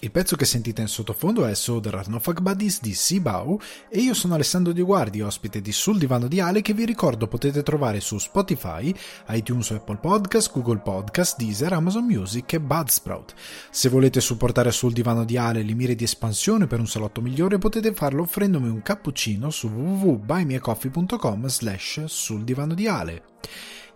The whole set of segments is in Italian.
Il pezzo che sentite in sottofondo è So There No Fuck Buddies di Sibau e io sono Alessandro Di Guardi, ospite di Sul Divano di Ale che vi ricordo potete trovare su Spotify, iTunes Apple Podcast, Google Podcast, Deezer, Amazon Music e Budsprout. Se volete supportare Sul Divano di Ale le mire di espansione per un salotto migliore potete farlo offrendomi un cappuccino su www.buymeacoffee.com slash sul divano di Ale.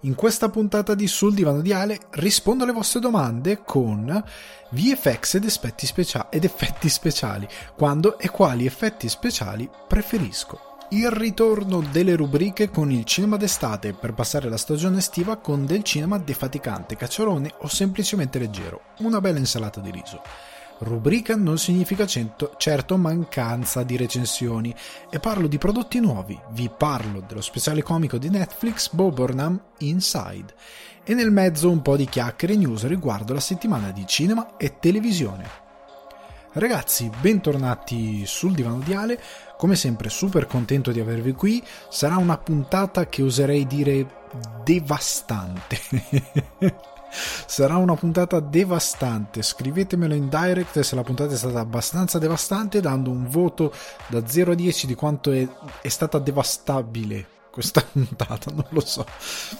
In questa puntata di Sul Divano di Ale rispondo alle vostre domande con VFX ed effetti, specia- ed effetti speciali, quando e quali effetti speciali preferisco. Il ritorno delle rubriche con il cinema d'estate per passare la stagione estiva con del cinema defaticante, cacciarone o semplicemente leggero, una bella insalata di riso. Rubrica non significa cento, certo mancanza di recensioni. E parlo di prodotti nuovi, vi parlo dello speciale comico di Netflix Bo Burnham Inside. E nel mezzo un po' di chiacchiere e news riguardo la settimana di cinema e televisione. Ragazzi, bentornati sul divano di Ale, come sempre super contento di avervi qui, sarà una puntata che oserei dire devastante. Sarà una puntata devastante. Scrivetemelo in direct se la puntata è stata abbastanza devastante, dando un voto da 0 a 10 di quanto è, è stata devastabile questa puntata, non lo so,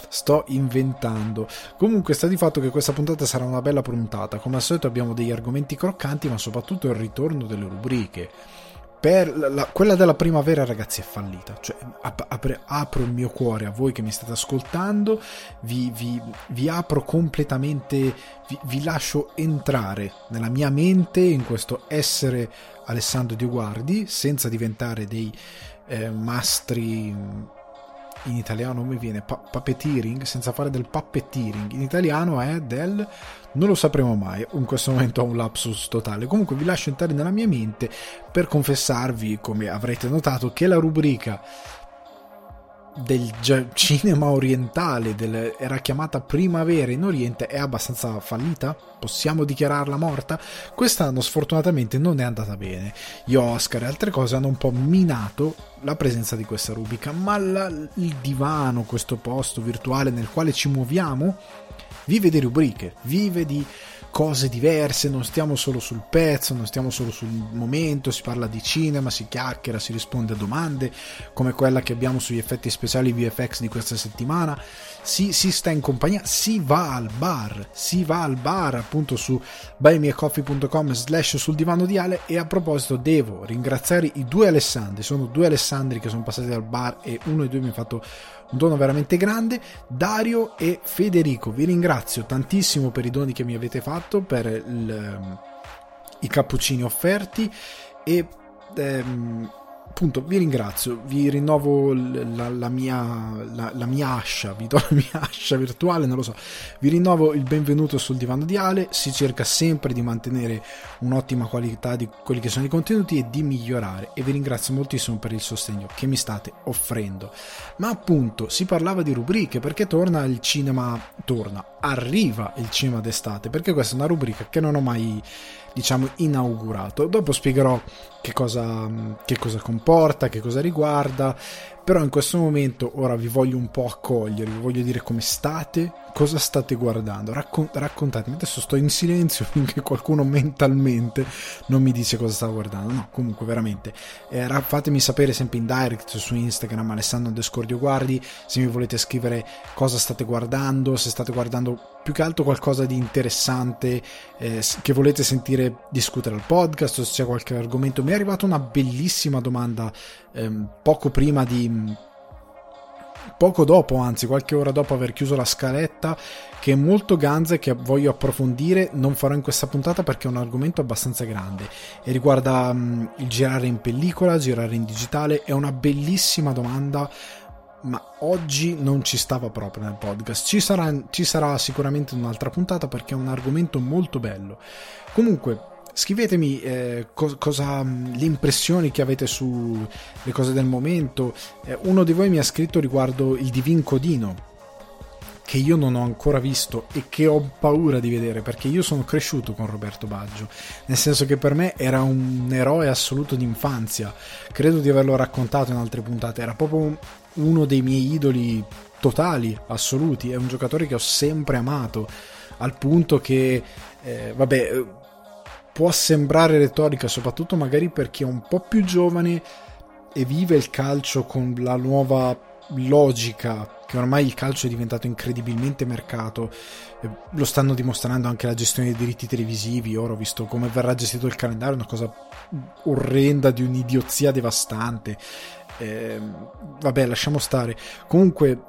sto inventando. Comunque sta di fatto che questa puntata sarà una bella puntata, come al solito abbiamo degli argomenti croccanti, ma soprattutto il ritorno delle rubriche per la, quella della primavera ragazzi è fallita. Cioè, apre, apro il mio cuore a voi che mi state ascoltando vi, vi, vi apro completamente vi, vi, lascio entrare nella mia mente in questo essere Alessandro Dioguardi senza diventare dei eh, mastri in italiano mi viene pa- puppeteering senza fare del puppeteering. In italiano è del non lo sapremo mai in questo momento ho un lapsus totale. Comunque vi lascio entrare nella mia mente per confessarvi come avrete notato che la rubrica del cinema orientale del, era chiamata Primavera in Oriente è abbastanza fallita? Possiamo dichiararla morta? Quest'anno sfortunatamente non è andata bene. Gli Oscar e altre cose hanno un po' minato la presenza di questa rubrica, ma la, il divano, questo posto virtuale nel quale ci muoviamo, vive di rubriche, vive di cose diverse, non stiamo solo sul pezzo, non stiamo solo sul momento, si parla di cinema, si chiacchiera, si risponde a domande come quella che abbiamo sugli effetti speciali VFX di questa settimana, si, si sta in compagnia, si va al bar, si va al bar appunto su buymeacoffee.com slash sul divano di Ale. E a proposito devo ringraziare i due Alessandri, sono due Alessandri che sono passati dal bar e uno dei due mi ha fatto un dono veramente grande. Dario e Federico, vi ringrazio tantissimo per i doni che mi avete fatto, per il, ehm, i cappuccini offerti e ehm, appunto vi ringrazio, vi rinnovo la, la, mia, la, la, mia, ascia, vi do la mia ascia virtuale, non lo so, vi rinnovo il benvenuto sul divano di Ale, si cerca sempre di mantenere un'ottima qualità di quelli che sono i contenuti e di migliorare. E vi ringrazio moltissimo per il sostegno che mi state offrendo. Ma appunto si parlava di rubriche perché torna il cinema, torna, arriva il cinema d'estate perché questa è una rubrica che non ho mai diciamo inaugurato. Dopo spiegherò che cosa, che cosa comporta, che cosa riguarda, però in questo momento ora vi voglio un po' accogliere, vi voglio dire come state, cosa state guardando, Raccon- raccontatemi, adesso sto in silenzio finché qualcuno mentalmente non mi dice cosa sta guardando, no comunque veramente, eh, fatemi sapere sempre in direct su Instagram Alessandro Descordio Guardi, se mi volete scrivere cosa state guardando, se state guardando più che altro qualcosa di interessante eh, che volete sentire discutere al podcast o se c'è qualche argomento. Mi è arrivata una bellissima domanda ehm, poco prima di poco dopo, anzi qualche ora dopo aver chiuso la scaletta, che è molto ganza e che voglio approfondire, non farò in questa puntata perché è un argomento abbastanza grande e riguarda um, il girare in pellicola, girare in digitale, è una bellissima domanda ma oggi non ci stava proprio nel podcast. Ci sarà, ci sarà sicuramente un'altra puntata perché è un argomento molto bello. Comunque, scrivetemi eh, co- cosa, le impressioni che avete sulle cose del momento. Eh, uno di voi mi ha scritto riguardo il Divin Codino che io non ho ancora visto e che ho paura di vedere perché io sono cresciuto con Roberto Baggio, nel senso che per me era un eroe assoluto d'infanzia. Credo di averlo raccontato in altre puntate, era proprio uno dei miei idoli totali, assoluti, è un giocatore che ho sempre amato, al punto che, eh, vabbè, può sembrare retorica, soprattutto magari per chi è un po' più giovane e vive il calcio con la nuova logica che ormai il calcio è diventato incredibilmente mercato. Lo stanno dimostrando anche la gestione dei diritti televisivi. Ora ho visto come verrà gestito il calendario una cosa orrenda di un'idiozia devastante. Eh, vabbè lasciamo stare. Comunque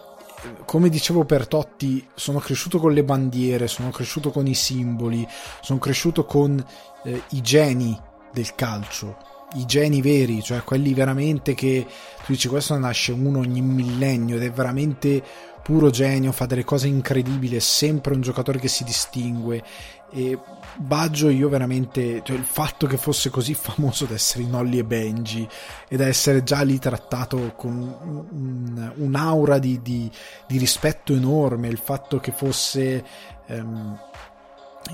come dicevo per Totti, sono cresciuto con le bandiere, sono cresciuto con i simboli, sono cresciuto con eh, i geni del calcio, i geni veri, cioè quelli veramente che tu dici questo nasce uno ogni millennio ed è veramente puro genio, fa delle cose incredibili, è sempre un giocatore che si distingue. E Baggio io veramente, cioè il fatto che fosse così famoso da essere in Olli e Benji e da essere già lì trattato con un, un'aura di, di, di, rispetto enorme, il fatto che fosse... Um,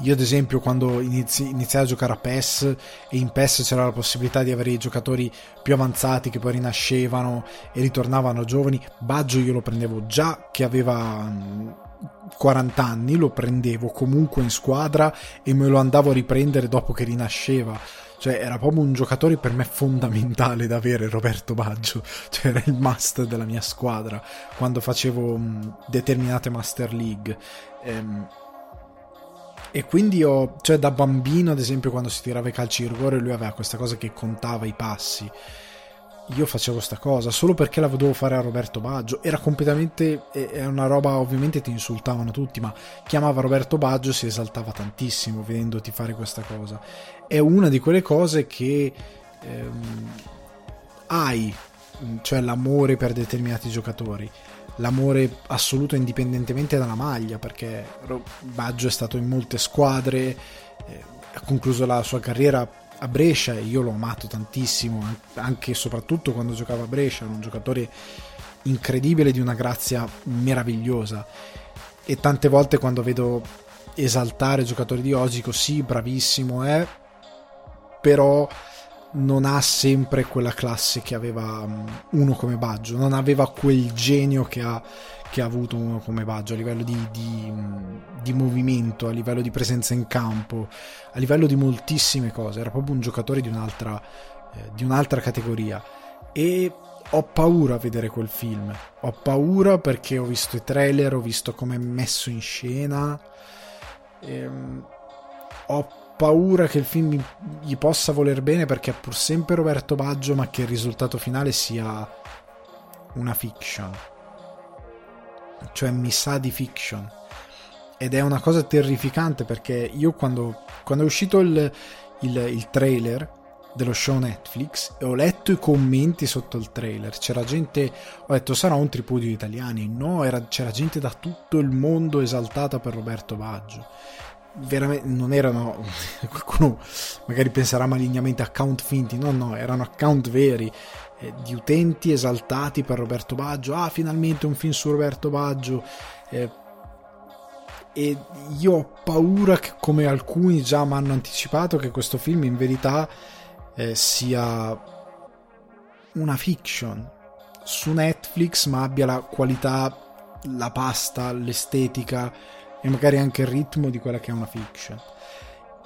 io ad esempio quando inizi, iniziai a giocare a PES e in PES c'era la possibilità di avere i giocatori più avanzati che poi rinascevano e ritornavano giovani, Baggio io lo prendevo già che aveva 40 anni, lo prendevo comunque in squadra e me lo andavo a riprendere dopo che rinasceva. Cioè, era proprio un giocatore per me fondamentale da avere Roberto Baggio. Cioè, era il must della mia squadra quando facevo mh, determinate Master League. Ehm, e quindi ho, cioè da bambino, ad esempio, quando si tirava i calci di rigore, lui aveva questa cosa che contava i passi io facevo sta cosa solo perché la dovevo fare a Roberto Baggio. Era completamente. È una roba, ovviamente ti insultavano tutti, ma chiamava Roberto Baggio si esaltava tantissimo vedendoti fare questa cosa. È una di quelle cose che ehm, hai, cioè l'amore per determinati giocatori. L'amore assoluto indipendentemente dalla maglia, perché Baggio è stato in molte squadre, eh, ha concluso la sua carriera a Brescia e io l'ho amato tantissimo, anche e soprattutto quando giocava a Brescia, era un giocatore incredibile di una grazia meravigliosa. E tante volte quando vedo esaltare giocatori di oggi così bravissimo è, però non ha sempre quella classe che aveva mm, uno come Baggio, non aveva quel genio che ha che ha avuto uno come Baggio a livello di, di, di, movimento, a livello di presenza in campo, a livello di moltissime cose. Era proprio un giocatore di un'altra, eh, di un'altra categoria. E ho paura a vedere quel film. Ho paura perché ho visto i trailer, ho visto come è messo in scena. Ehm, ho paura che il film gli possa voler bene perché è pur sempre Roberto Baggio, ma che il risultato finale sia una fiction cioè mi sa di fiction. Ed è una cosa terrificante perché io quando, quando è uscito il, il, il trailer dello show Netflix e ho letto i commenti sotto il trailer. C'era gente, ho detto sarà un tripudio di italiani. No, era, c'era gente da tutto il mondo esaltata per Roberto Baggio. Veramente non erano qualcuno magari penserà malignamente account finti, no, no, erano account veri eh, di utenti esaltati per Roberto Baggio. Ah, finalmente un film su Roberto Baggio. Eh, e io ho paura che, come alcuni già mi hanno anticipato, che questo film in verità eh, sia una fiction su Netflix, ma abbia la qualità, la pasta, l'estetica e magari anche il ritmo di quella che è una fiction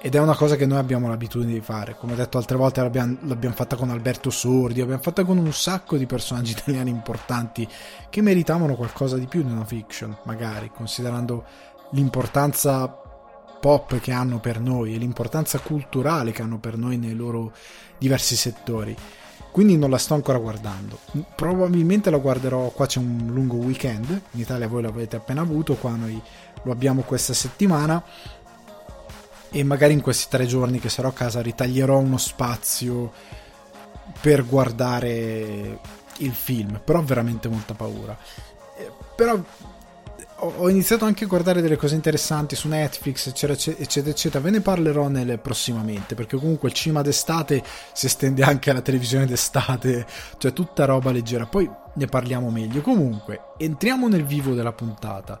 ed è una cosa che noi abbiamo l'abitudine di fare. Come ho detto altre volte, l'abbiamo, l'abbiamo, fatta con Alberto Sordi, l'abbiamo fatta con un sacco di personaggi italiani importanti che meritavano qualcosa di più di una fiction, magari, considerando l'importanza pop che hanno per noi e l'importanza culturale che hanno per noi nei loro diversi settori. Quindi non la sto ancora guardando. Probabilmente la guarderò. Qua c'è un lungo weekend. In Italia voi l'avete appena avuto, qua noi lo abbiamo questa settimana e magari in questi tre giorni che sarò a casa ritaglierò uno spazio per guardare il film, però ho veramente molta paura. Eh, però ho iniziato anche a guardare delle cose interessanti su Netflix, eccetera, eccetera, eccetera. Ve ne parlerò nelle prossimamente, perché comunque il cinema d'estate si estende anche alla televisione d'estate, cioè tutta roba leggera. Poi ne parliamo meglio. Comunque, entriamo nel vivo della puntata.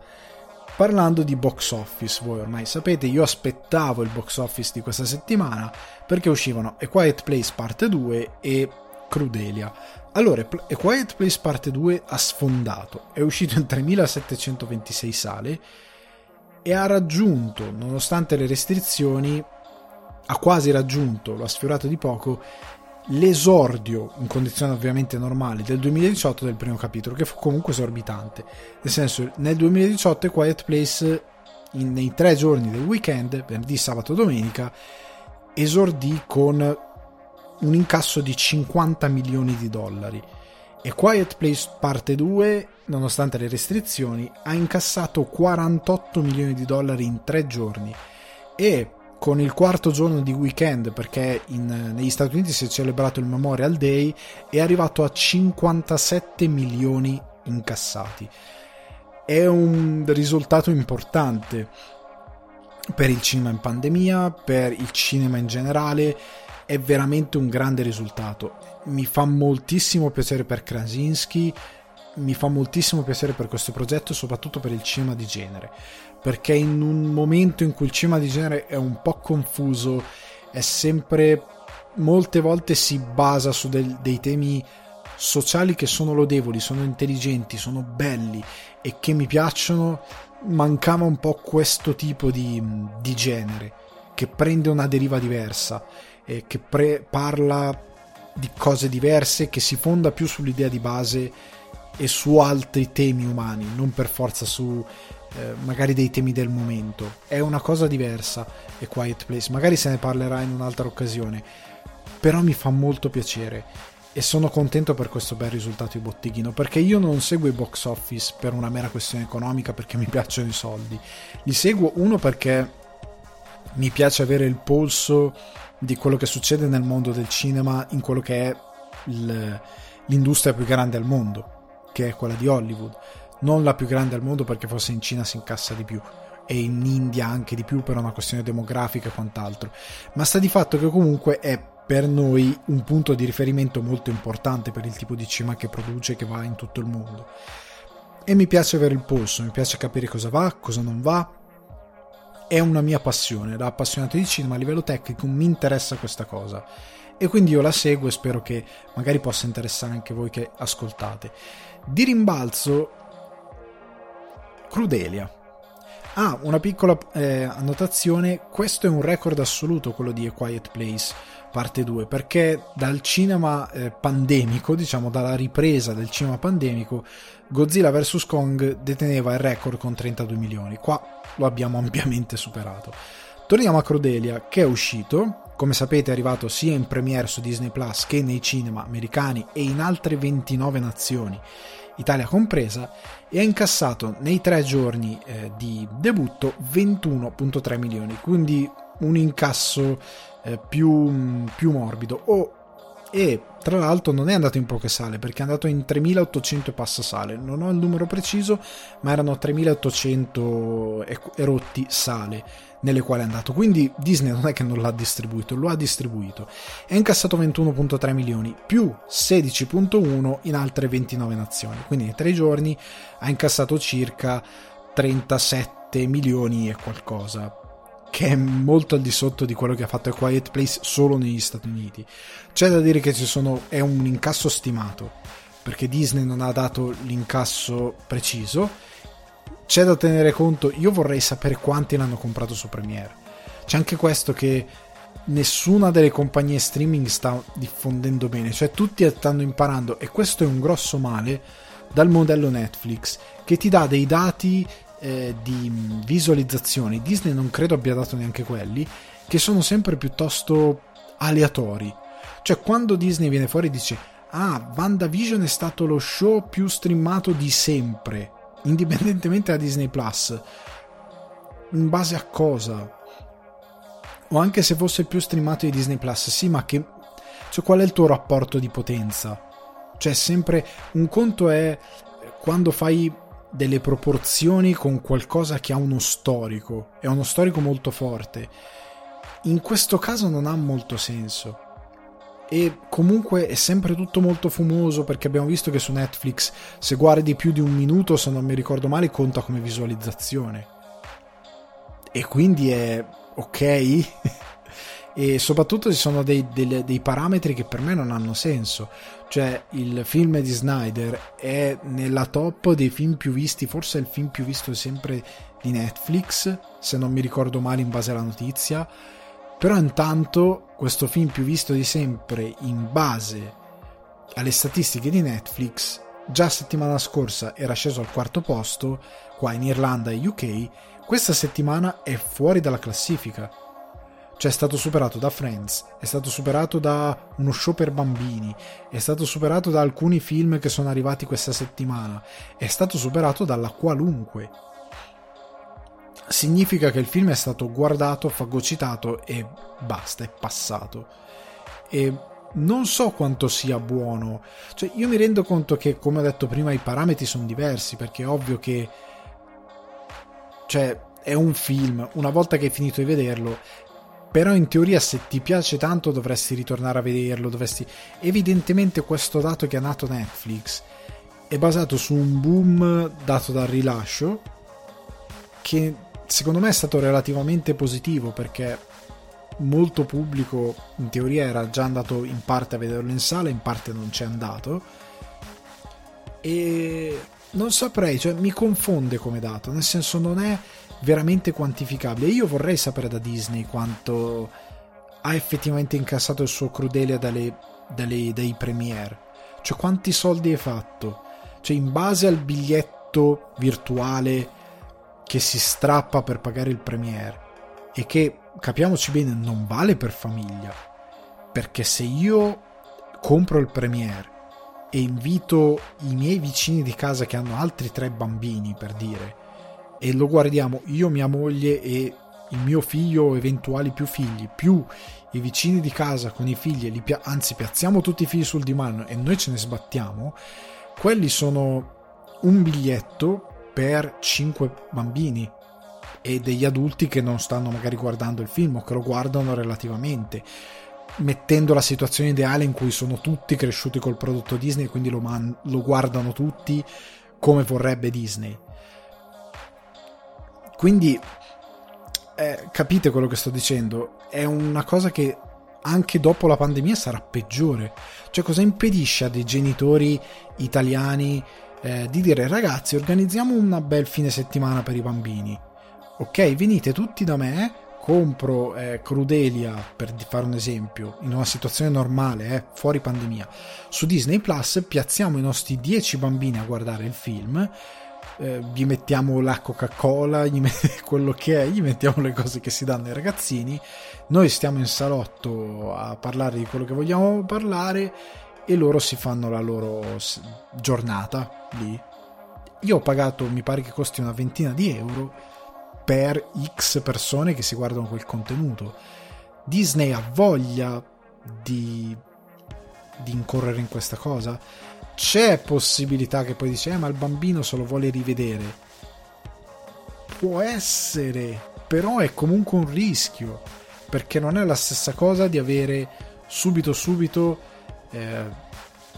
Parlando di box office, voi ormai sapete, io aspettavo il box office di questa settimana perché uscivano A Quiet Place Parte 2 e Crudelia. Allora, A Quiet Place parte 2 ha sfondato, è uscito in 3726 sale e ha raggiunto, nonostante le restrizioni, ha quasi raggiunto, lo ha sfiorato di poco, l'esordio, in condizioni ovviamente normali, del 2018 del primo capitolo, che fu comunque esorbitante. Nel senso, nel 2018 Quiet Place, in, nei tre giorni del weekend, venerdì, sabato, domenica, esordì con un incasso di 50 milioni di dollari. E Quiet Place parte 2, nonostante le restrizioni, ha incassato 48 milioni di dollari in tre giorni. E con il quarto giorno di weekend, perché in, negli Stati Uniti si è celebrato il Memorial Day, è arrivato a 57 milioni incassati. È un risultato importante per il cinema in pandemia, per il cinema in generale, è veramente un grande risultato. Mi fa moltissimo piacere per Krasinski, mi fa moltissimo piacere per questo progetto, soprattutto per il cinema di genere. Perché in un momento in cui il cinema di genere è un po' confuso, è sempre molte volte si basa su del, dei temi sociali che sono lodevoli, sono intelligenti, sono belli e che mi piacciono, mancava un po' questo tipo di, di genere che prende una deriva diversa e che pre- parla di cose diverse, che si fonda più sull'idea di base e su altri temi umani, non per forza su eh, magari dei temi del momento. È una cosa diversa e Quiet Place, magari se ne parlerà in un'altra occasione, però mi fa molto piacere e sono contento per questo bel risultato di botteghino perché io non seguo i box office per una mera questione economica perché mi piacciono i soldi li seguo uno perché mi piace avere il polso di quello che succede nel mondo del cinema in quello che è l'industria più grande al mondo che è quella di Hollywood non la più grande al mondo perché forse in Cina si incassa di più e in India anche di più per una questione demografica e quant'altro, ma sta di fatto che comunque è per noi un punto di riferimento molto importante per il tipo di cinema che produce e che va in tutto il mondo. E mi piace avere il polso, mi piace capire cosa va, cosa non va. È una mia passione, da appassionato di cinema a livello tecnico mi interessa questa cosa. E quindi io la seguo e spero che magari possa interessare anche voi che ascoltate. Di rimbalzo Crudelia. Ah, una piccola eh, annotazione, questo è un record assoluto quello di A Quiet Place parte 2 perché dal cinema eh, pandemico, diciamo dalla ripresa del cinema pandemico, Godzilla vs Kong deteneva il record con 32 milioni. Qua lo abbiamo ampiamente superato. Torniamo a Crudelia che è uscito, come sapete è arrivato sia in premiere su Disney Plus che nei cinema americani e in altre 29 nazioni Italia compresa, e ha incassato nei tre giorni eh, di debutto 21.3 milioni, quindi un incasso eh, più, più, morbido. Oh, e tra l'altro non è andato in poche sale perché è andato in 3800 e passa sale, non ho il numero preciso, ma erano 3800 e rotti sale nelle quali è andato. Quindi Disney non è che non l'ha distribuito, lo ha distribuito. È incassato 21.3 milioni più 16.1 in altre 29 nazioni. Quindi in tre giorni ha incassato circa 37 milioni e qualcosa che è molto al di sotto di quello che ha fatto A Quiet Place solo negli Stati Uniti. C'è da dire che sono, è un incasso stimato, perché Disney non ha dato l'incasso preciso c'è da tenere conto, io vorrei sapere quanti l'hanno comprato su Premiere. C'è anche questo che nessuna delle compagnie streaming sta diffondendo bene, cioè tutti stanno imparando e questo è un grosso male dal modello Netflix che ti dà dei dati eh, di visualizzazioni, Disney non credo abbia dato neanche quelli, che sono sempre piuttosto aleatori. Cioè quando Disney viene fuori e dice ah, WandaVision è stato lo show più streamato di sempre indipendentemente da Disney Plus. In base a cosa? O anche se fosse più streamato di Disney Plus, sì, ma che. Cioè, qual è il tuo rapporto di potenza? Cioè, sempre. Un conto è quando fai delle proporzioni con qualcosa che ha uno storico, è uno storico molto forte. In questo caso non ha molto senso. E comunque è sempre tutto molto fumoso perché abbiamo visto che su Netflix se guardi più di un minuto se non mi ricordo male conta come visualizzazione. E quindi è ok? E soprattutto ci sono dei, dei, dei parametri che per me non hanno senso Cioè, il film di Snyder è nella top dei film più visti, forse è il film più visto sempre di Netflix, se non mi ricordo male in base alla notizia. Però intanto questo film più visto di sempre in base alle statistiche di Netflix già settimana scorsa era sceso al quarto posto qua in Irlanda e UK, questa settimana è fuori dalla classifica cioè è stato superato da Friends, è stato superato da uno show per bambini, è stato superato da alcuni film che sono arrivati questa settimana, è stato superato dalla qualunque. Significa che il film è stato guardato, fagocitato e basta, è passato. E non so quanto sia buono. Cioè, io mi rendo conto che, come ho detto prima, i parametri sono diversi, perché è ovvio che. Cioè, è un film, una volta che hai finito di vederlo, però in teoria se ti piace tanto dovresti ritornare a vederlo, dovresti... Evidentemente questo dato che ha nato Netflix è basato su un boom dato dal rilascio che secondo me è stato relativamente positivo perché molto pubblico in teoria era già andato in parte a vederlo in sala, in parte non c'è andato. E non saprei, cioè mi confonde come dato, nel senso non è veramente quantificabile. Io vorrei sapere da Disney quanto ha effettivamente incassato il suo Crudelia dalle, dalle, dai premiere. Cioè quanti soldi hai fatto? Cioè in base al biglietto virtuale che si strappa per pagare il premiere e che, capiamoci bene, non vale per famiglia. Perché se io compro il premiere e invito i miei vicini di casa che hanno altri tre bambini, per dire, e lo guardiamo io, mia moglie e il mio figlio o eventuali più figli, più i vicini di casa con i figli, pia- anzi piazziamo tutti i figli sul divano e noi ce ne sbattiamo, quelli sono un biglietto per 5 bambini e degli adulti che non stanno magari guardando il film o che lo guardano relativamente mettendo la situazione ideale in cui sono tutti cresciuti col prodotto Disney e quindi lo, man- lo guardano tutti come vorrebbe Disney quindi eh, capite quello che sto dicendo? È una cosa che anche dopo la pandemia sarà peggiore. Cioè, cosa impedisce a dei genitori italiani eh, di dire ragazzi, organizziamo un bel fine settimana per i bambini? Ok, venite tutti da me, compro eh, Crudelia per fare un esempio, in una situazione normale, eh, fuori pandemia, su Disney Plus, piazziamo i nostri 10 bambini a guardare il film eh, gli mettiamo la Coca-Cola, gli met- quello che è, gli mettiamo le cose che si danno ai ragazzini, noi stiamo in salotto a parlare di quello che vogliamo parlare e loro si fanno la loro giornata lì. Io ho pagato, mi pare che costi una ventina di euro per X persone che si guardano quel contenuto. Disney ha voglia di, di incorrere in questa cosa? C'è possibilità che poi dice eh, ma il bambino se lo vuole rivedere. Può essere però è comunque un rischio perché non è la stessa cosa di avere subito subito eh,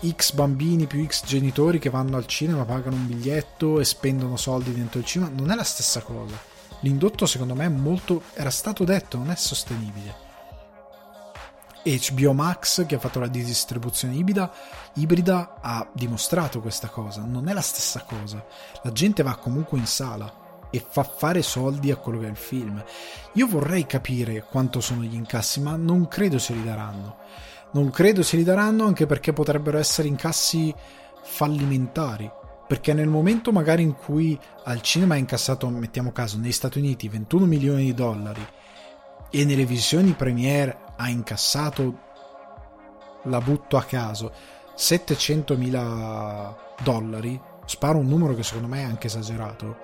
x bambini più x genitori che vanno al cinema pagano un biglietto e spendono soldi dentro il cinema. Non è la stessa cosa. L'indotto secondo me molto era stato detto non è sostenibile HBO Max che ha fatto la distribuzione ibrida, ibrida ha dimostrato questa cosa, non è la stessa cosa. La gente va comunque in sala e fa fare soldi a quello che è il film. Io vorrei capire quanto sono gli incassi, ma non credo se li daranno. Non credo se li daranno anche perché potrebbero essere incassi fallimentari. Perché nel momento magari in cui al cinema è incassato, mettiamo caso, negli Stati Uniti 21 milioni di dollari e nelle visioni premiere ha incassato, la butto a caso, 700 mila dollari, sparo un numero che secondo me è anche esagerato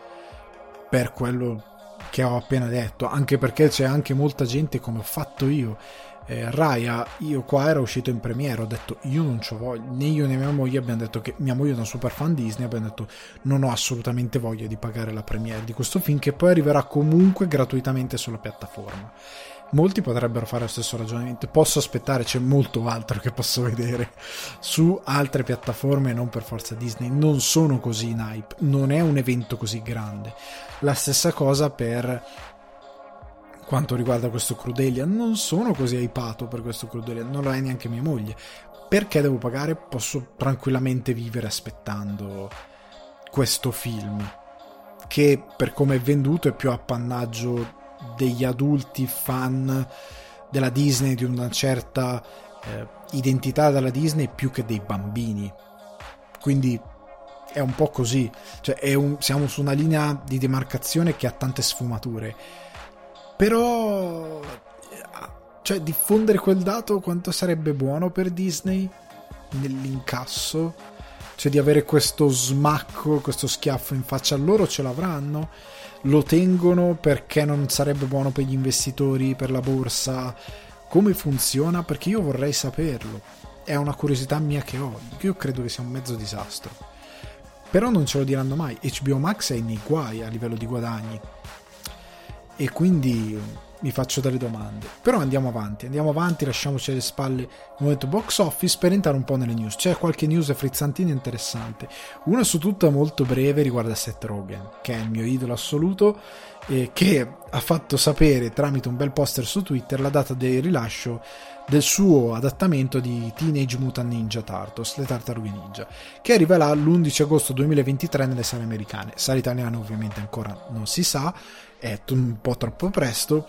per quello che ho appena detto, anche perché c'è anche molta gente come ho fatto io. Eh, Raya, io qua ero uscito in premiere, ho detto io non ci voglio, né io né mia moglie abbiamo detto che mia moglie è una super fan Disney, abbiamo detto non ho assolutamente voglia di pagare la premiere di questo film che poi arriverà comunque gratuitamente sulla piattaforma molti potrebbero fare lo stesso ragionamento. Posso aspettare, c'è molto altro che posso vedere su altre piattaforme, non per forza Disney. Non sono così in hype, non è un evento così grande. La stessa cosa per quanto riguarda questo Crudelia, non sono così hypato per questo Crudelia, non lo è neanche mia moglie. perché devo pagare? Posso tranquillamente vivere aspettando questo film che per come è venduto è più appannaggio degli adulti fan della Disney di una certa eh, identità della Disney più che dei bambini. Quindi è un po' così. Cioè un, siamo su una linea di demarcazione che ha tante sfumature. Però cioè diffondere quel dato quanto sarebbe buono per Disney nell'incasso? Cioè di avere questo smacco questo schiaffo in faccia a loro ce l'avranno lo tengono perché non sarebbe buono per gli investitori per la borsa? Come funziona? Perché io vorrei saperlo. È una curiosità mia che ho. Io credo che sia un mezzo disastro. Però non ce lo diranno mai. HBO Max è nei guai a livello di guadagni. E quindi mi faccio delle domande. Però andiamo avanti, andiamo avanti, lasciamoci alle spalle il momento box office per entrare un po' nelle news. C'è qualche news frizzantina interessante. Una su tutta molto breve riguarda Seth Rogen, che è il mio idolo assoluto, eh, che ha fatto sapere tramite un bel poster su Twitter la data del rilascio del suo adattamento di Teenage Mutant Ninja Turtles, le tartarughe ninja, che arriverà l'11 agosto 2023 nelle sale americane. Sale italiane ovviamente ancora non si sa, è un po' troppo presto,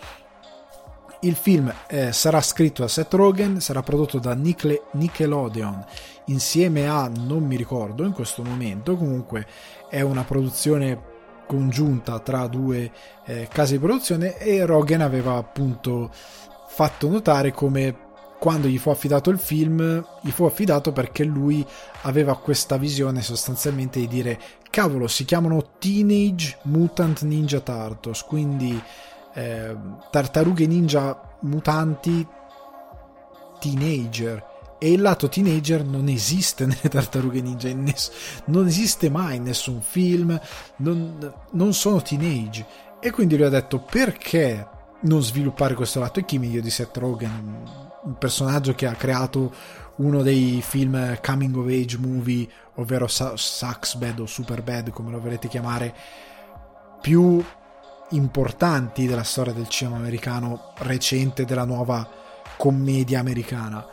il film eh, sarà scritto da Seth Rogen, sarà prodotto da Nicle- Nickelodeon insieme a non mi ricordo in questo momento, comunque è una produzione congiunta tra due eh, case di produzione e Rogen aveva appunto fatto notare come quando gli fu affidato il film gli fu affidato perché lui aveva questa visione sostanzialmente di dire cavolo si chiamano Teenage Mutant Ninja Turtles quindi eh, tartarughe ninja mutanti teenager. E il lato teenager non esiste nelle tartarughe ninja ness- non esiste mai in nessun film non, non, sono teenage. E quindi lui ha detto perché non sviluppare questo lato? E chi meglio di Seth Rogen un personaggio che ha creato uno dei film coming of age movie ovvero Sucks Bad o Super Bad come lo volete chiamare più importanti della storia del cinema americano recente, della nuova commedia americana.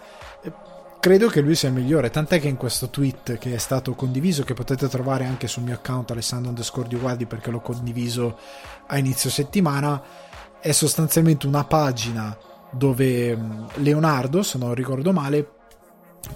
Credo che lui sia il migliore, tant'è che in questo tweet che è stato condiviso, che potete trovare anche sul mio account Alessandro underscore di Guardi perché l'ho condiviso a inizio settimana, è sostanzialmente una pagina dove Leonardo, se non ricordo male,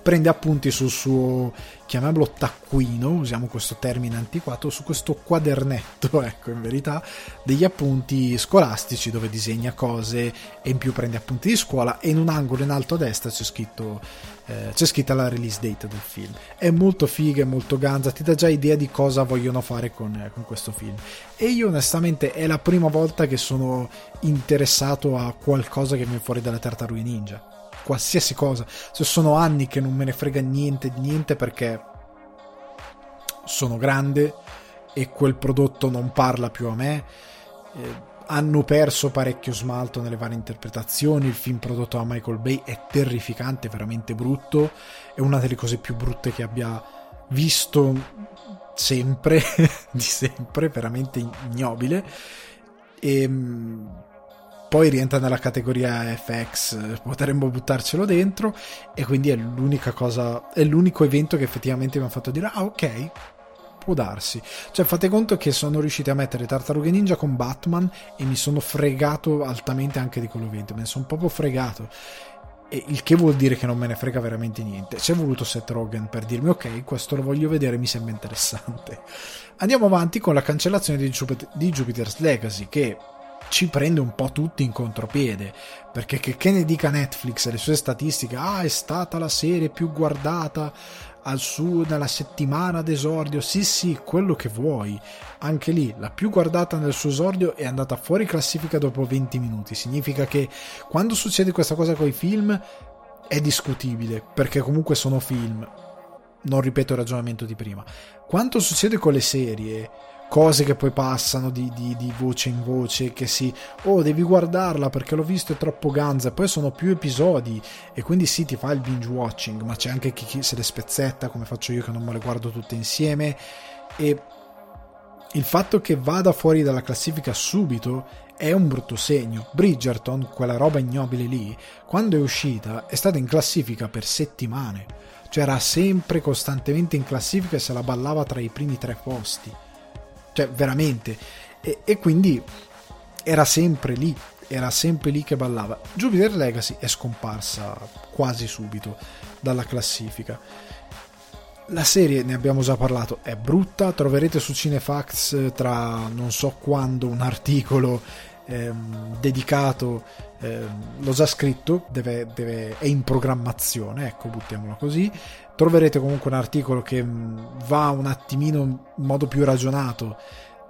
prende appunti sul suo, chiamiamolo taccuino, usiamo questo termine antiquato, su questo quadernetto, ecco in verità, degli appunti scolastici dove disegna cose e in più prende appunti di scuola e in un angolo in alto a destra c'è scritto eh, c'è scritta la release date del film. È molto figa, è molto ganza, ti dà già idea di cosa vogliono fare con, eh, con questo film. E io onestamente è la prima volta che sono interessato a qualcosa che viene fuori dalle tartarughe ninja qualsiasi cosa. Cioè, sono anni che non me ne frega niente di niente perché sono grande e quel prodotto non parla più a me. Eh, hanno perso parecchio smalto nelle varie interpretazioni. Il film prodotto da Michael Bay è terrificante, veramente brutto. È una delle cose più brutte che abbia visto sempre, di sempre, veramente ignobile. E ehm, poi rientra nella categoria FX, potremmo buttarcelo dentro e quindi è l'unica cosa, è l'unico evento che effettivamente mi ha fatto dire ah ok, può darsi. Cioè fate conto che sono riusciti a mettere Tartarughe Ninja con Batman e mi sono fregato altamente anche di quell'evento, me ne sono proprio fregato. E il che vuol dire che non me ne frega veramente niente. C'è voluto Seth Rogen per dirmi ok, questo lo voglio vedere, mi sembra interessante. Andiamo avanti con la cancellazione di, Jupiter, di Jupiter's Legacy che ci prende un po' tutti in contropiede perché che, che ne dica Netflix le sue statistiche ah è stata la serie più guardata al suo nella settimana d'esordio. Sì sì quello che vuoi. Anche lì la più guardata nel suo esordio è andata fuori classifica dopo 20 minuti. Significa che quando succede questa cosa con i film è discutibile perché comunque sono film. Non ripeto il ragionamento di prima. Quanto succede con le serie cose che poi passano di, di, di, voce in voce che si oh devi guardarla perché l'ho visto è troppo ganza poi sono più episodi e quindi sì ti fa il binge watching ma c'è anche chi, chi se le spezzetta come faccio io che non me le guardo tutte insieme e il fatto che vada fuori dalla classifica subito è un brutto segno. Bridgerton, quella roba ignobile lì, quando è uscita è stata in classifica per settimane. Cioè era sempre costantemente in classifica e se la ballava tra i primi tre posti. Cioè veramente. E, e quindi era sempre lì, era sempre lì che ballava. Jupiter Legacy è scomparsa quasi subito dalla classifica. La serie, ne abbiamo già parlato, è brutta, troverete su Cinefax eh, tra non so quando un articolo ehm, dedicato, ehm, l'ho già scritto, deve, deve, è in programmazione, ecco, buttiamolo così. Troverete comunque un articolo che mm, va un attimino in modo più ragionato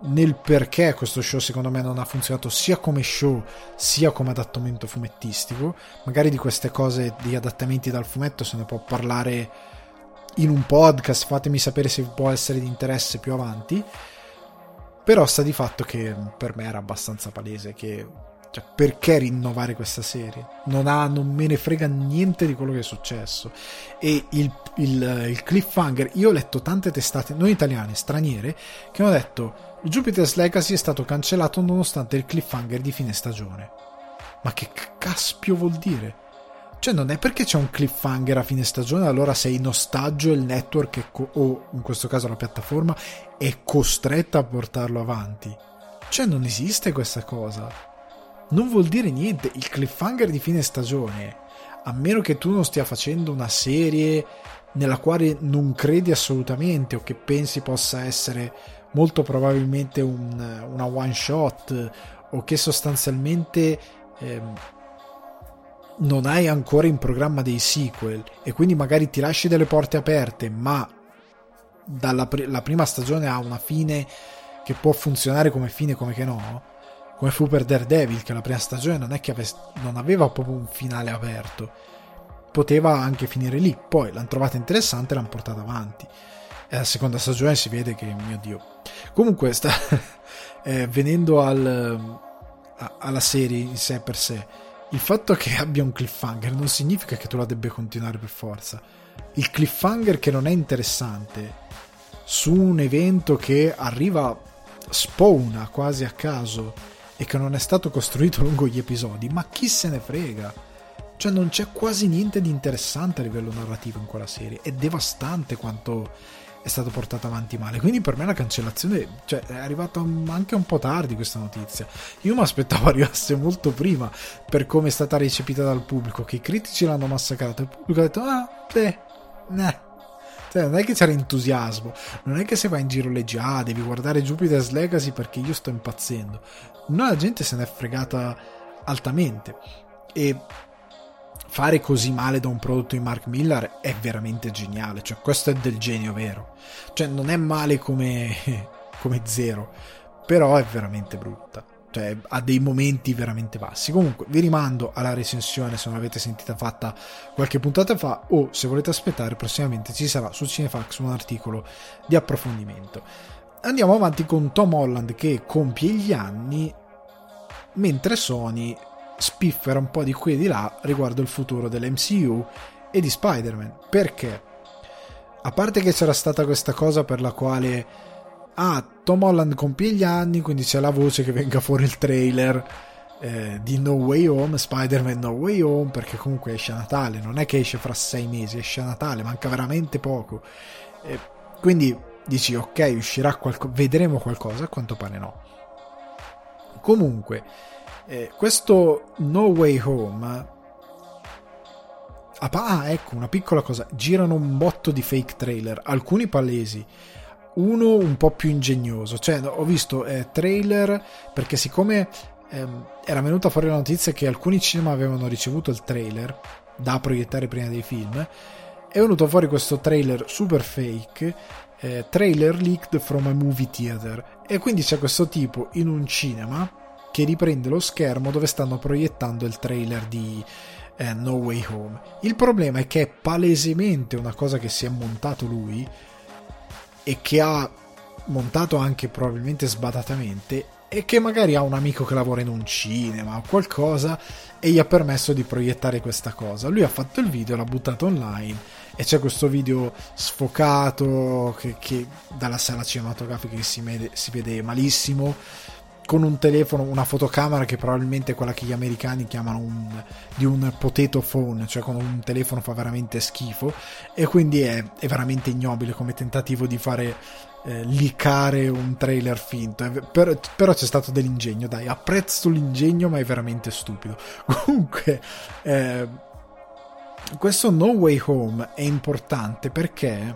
nel perché questo show secondo me non ha funzionato sia come show sia come adattamento fumettistico. Magari di queste cose, di adattamenti dal fumetto, se ne può parlare in un podcast, fatemi sapere se può essere di interesse più avanti. Però sta di fatto che per me era abbastanza palese che cioè, perché rinnovare questa serie? Non, ha, non me ne frega niente di quello che è successo. E il, il, il cliffhanger, io ho letto tante testate, non italiane, straniere, che hanno detto Jupiter's Legacy è stato cancellato nonostante il cliffhanger di fine stagione. Ma che caspio vuol dire? Cioè, non è perché c'è un cliffhanger a fine stagione, allora sei in ostaggio il network, co- o in questo caso la piattaforma, è costretta a portarlo avanti. Cioè, non esiste questa cosa. Non vuol dire niente. Il cliffhanger di fine stagione, a meno che tu non stia facendo una serie nella quale non credi assolutamente o che pensi possa essere molto probabilmente un, una one shot o che sostanzialmente ehm, non hai ancora in programma dei sequel e quindi magari ti lasci delle porte aperte ma dalla pr- la prima stagione ha una fine che può funzionare come fine come che no come fu per Daredevil che la prima stagione non ave- non aveva proprio un finale aperto. Poteva anche finire lì poi l'hanno trovata interessante e l'hanno portata avanti. E la seconda stagione si vede che mio dio. Comunque, sta, eh, venendo al, a, alla serie in sé per sé, il fatto che abbia un cliffhanger non significa che tu la debba continuare per forza. Il cliffhanger che non è interessante su un evento che arriva spawna quasi a caso e che non è stato costruito lungo gli episodi, ma chi se ne frega? Cioè non c'è quasi niente di interessante a livello narrativo in quella serie, è devastante quanto è stato portato avanti male. Quindi per me la cancellazione cioè, è arrivata anche un po' tardi questa notizia. Io mi aspettavo arrivasse molto prima per come è stata recepita dal pubblico, che i critici l'hanno massacrata. Il pubblico ha detto, ah, beh, nah. Cioè, non è che c'era entusiasmo, non è che se vai in giro leggi, ah, devi guardare Jupiter's Legacy perché io sto impazzendo. No, la gente se n'è fregata altamente. E fare così male da un prodotto di Mark Millar è veramente geniale, cioè questo è del genio vero, cioè non è male come, come zero, però è veramente brutta, cioè ha dei momenti veramente bassi. Comunque vi rimando alla recensione se non l'avete sentita fatta qualche puntata fa o se volete aspettare prossimamente ci sarà su Cinefax un articolo di approfondimento. Andiamo avanti con Tom Holland che compie gli anni mentre Sony spiffera un po' di qui e di là riguardo il futuro dell'MCU e di Spider-Man. Perché? A parte che c'era stata questa cosa per la quale ah, Tom Holland compie gli anni, quindi c'è la voce che venga fuori il trailer eh, di No Way Home, Spider-Man No Way Home, perché comunque esce a Natale, non è che esce fra sei mesi, esce a Natale, manca veramente poco. Eh, quindi dici ok, uscirà qualcosa, vedremo qualcosa, a quanto pare no. Comunque, eh, questo No Way Home Ah, ecco, una piccola cosa. Girano un botto di fake trailer, alcuni palesi, uno un po' più ingegnoso. Cioè, ho visto eh, trailer perché siccome ehm, era venuta fuori la notizia che alcuni cinema avevano ricevuto il trailer da proiettare prima dei film, è venuto fuori questo trailer super fake, eh, trailer leaked from a movie theater. E quindi c'è questo tipo in un cinema che riprende lo schermo dove stanno proiettando il trailer di eh, No Way Home. Il problema è che è palesemente una cosa che si è montato lui e che ha montato anche probabilmente sbadatamente e che magari ha un amico che lavora in un cinema o qualcosa e gli ha permesso di proiettare questa cosa. Lui ha fatto il video, l'ha buttato online e c'è questo video sfocato che, che dalla sala cinematografica si, mede, si vede malissimo con un telefono, una fotocamera che probabilmente è quella che gli americani chiamano un, di un potato phone, cioè con un telefono fa veramente schifo e quindi è, è veramente ignobile come tentativo di fare eh, licare un trailer finto. Per, però c'è stato dell'ingegno, dai, apprezzo l'ingegno ma è veramente stupido. Comunque, eh, questo No Way Home è importante perché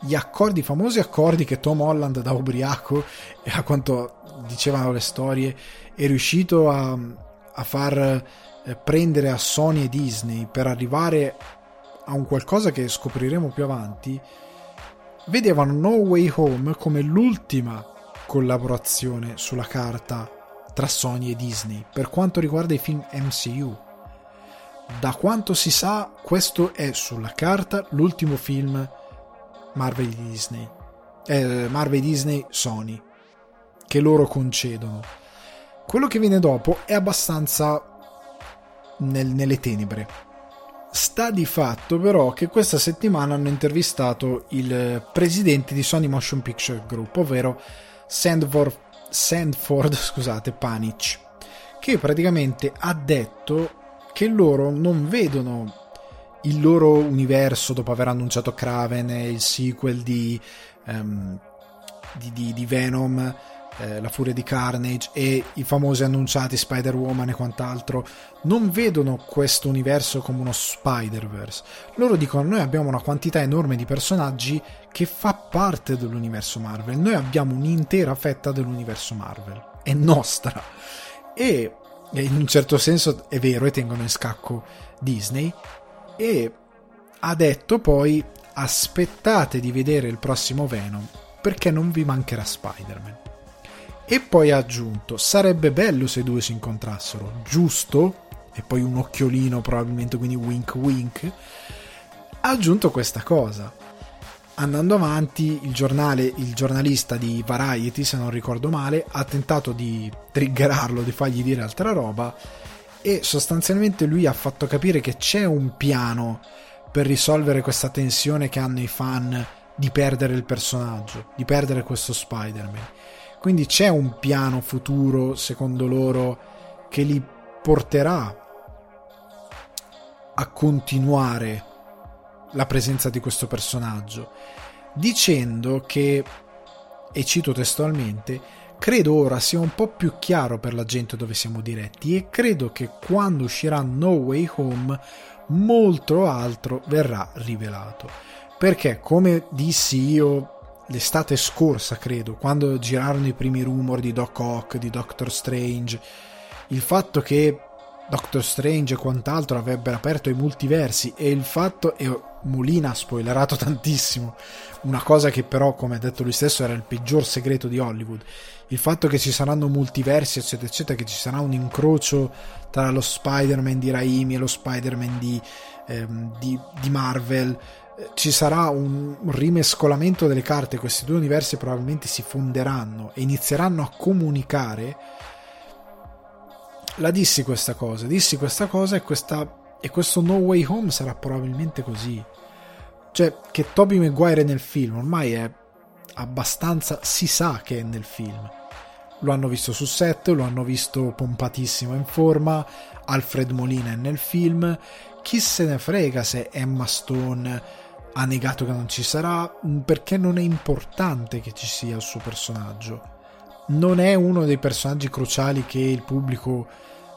gli accordi, i famosi accordi che Tom Holland da ubriaco a quanto dicevano le storie è riuscito a, a far eh, prendere a Sony e Disney per arrivare a un qualcosa che scopriremo più avanti vedevano No Way Home come l'ultima collaborazione sulla carta tra Sony e Disney per quanto riguarda i film MCU. Da quanto si sa, questo è sulla carta l'ultimo film Marvel Disney. Eh, Marvel Disney Sony che loro concedono. Quello che viene dopo è abbastanza nel, nelle tenebre. Sta di fatto però che questa settimana hanno intervistato il presidente di Sony Motion Picture Group, ovvero Sandford, Sandford scusate, Panic, che praticamente ha detto che loro non vedono il loro universo dopo aver annunciato Kraven e il sequel di, um, di, di, di Venom eh, La furia di Carnage e i famosi annunciati Spider-Woman e quant'altro non vedono questo universo come uno Spider-Verse. Loro dicono noi abbiamo una quantità enorme di personaggi che fa parte dell'universo Marvel. Noi abbiamo un'intera fetta dell'universo Marvel. È nostra. E in un certo senso è vero e tengono in scacco Disney e ha detto poi aspettate di vedere il prossimo Venom perché non vi mancherà Spider-Man. E poi ha aggiunto: Sarebbe bello se i due si incontrassero, giusto? E poi un occhiolino, probabilmente, quindi wink wink. Ha aggiunto questa cosa. Andando avanti, il giornale, il giornalista di Variety, se non ricordo male, ha tentato di triggerarlo, di fargli dire altra roba. E sostanzialmente lui ha fatto capire che c'è un piano per risolvere questa tensione che hanno i fan di perdere il personaggio, di perdere questo Spider-Man quindi c'è un piano futuro, secondo loro, che li porterà a continuare la presenza di questo personaggio, dicendo che, e cito testualmente, credo ora sia un po' più chiaro per la gente dove siamo diretti e credo che quando uscirà No Way Home molto altro verrà rivelato. Perché, come dissi io l'estate scorsa, credo, quando girarono i primi rumor di Doc Ock, di Doctor Strange, il fatto che Doctor Strange e quant'altro avrebbero aperto i multiversi e il fatto, e Molina ha spoilerato tantissimo, una cosa che però, come ha detto lui stesso, era il peggior segreto di Hollywood, il fatto che ci saranno multiversi, eccetera, eccetera, che ci sarà un incrocio tra lo Spider-Man di Raimi e lo Spider-Man di, ehm, di, di Marvel, ci sarà un rimescolamento delle carte, questi due universi probabilmente si fonderanno e inizieranno a comunicare. La dissi questa cosa, dissi questa cosa e, questa, e questo No Way Home sarà probabilmente così. Cioè, che Toby Maguire è nel film ormai è abbastanza. si sa che è nel film. Lo hanno visto su set, lo hanno visto pompatissimo in forma. Alfred Molina è nel film. Chi se ne frega se Emma Stone ha negato che non ci sarà mm, perché non è importante che ci sia il suo personaggio. Non è uno dei personaggi cruciali che il pubblico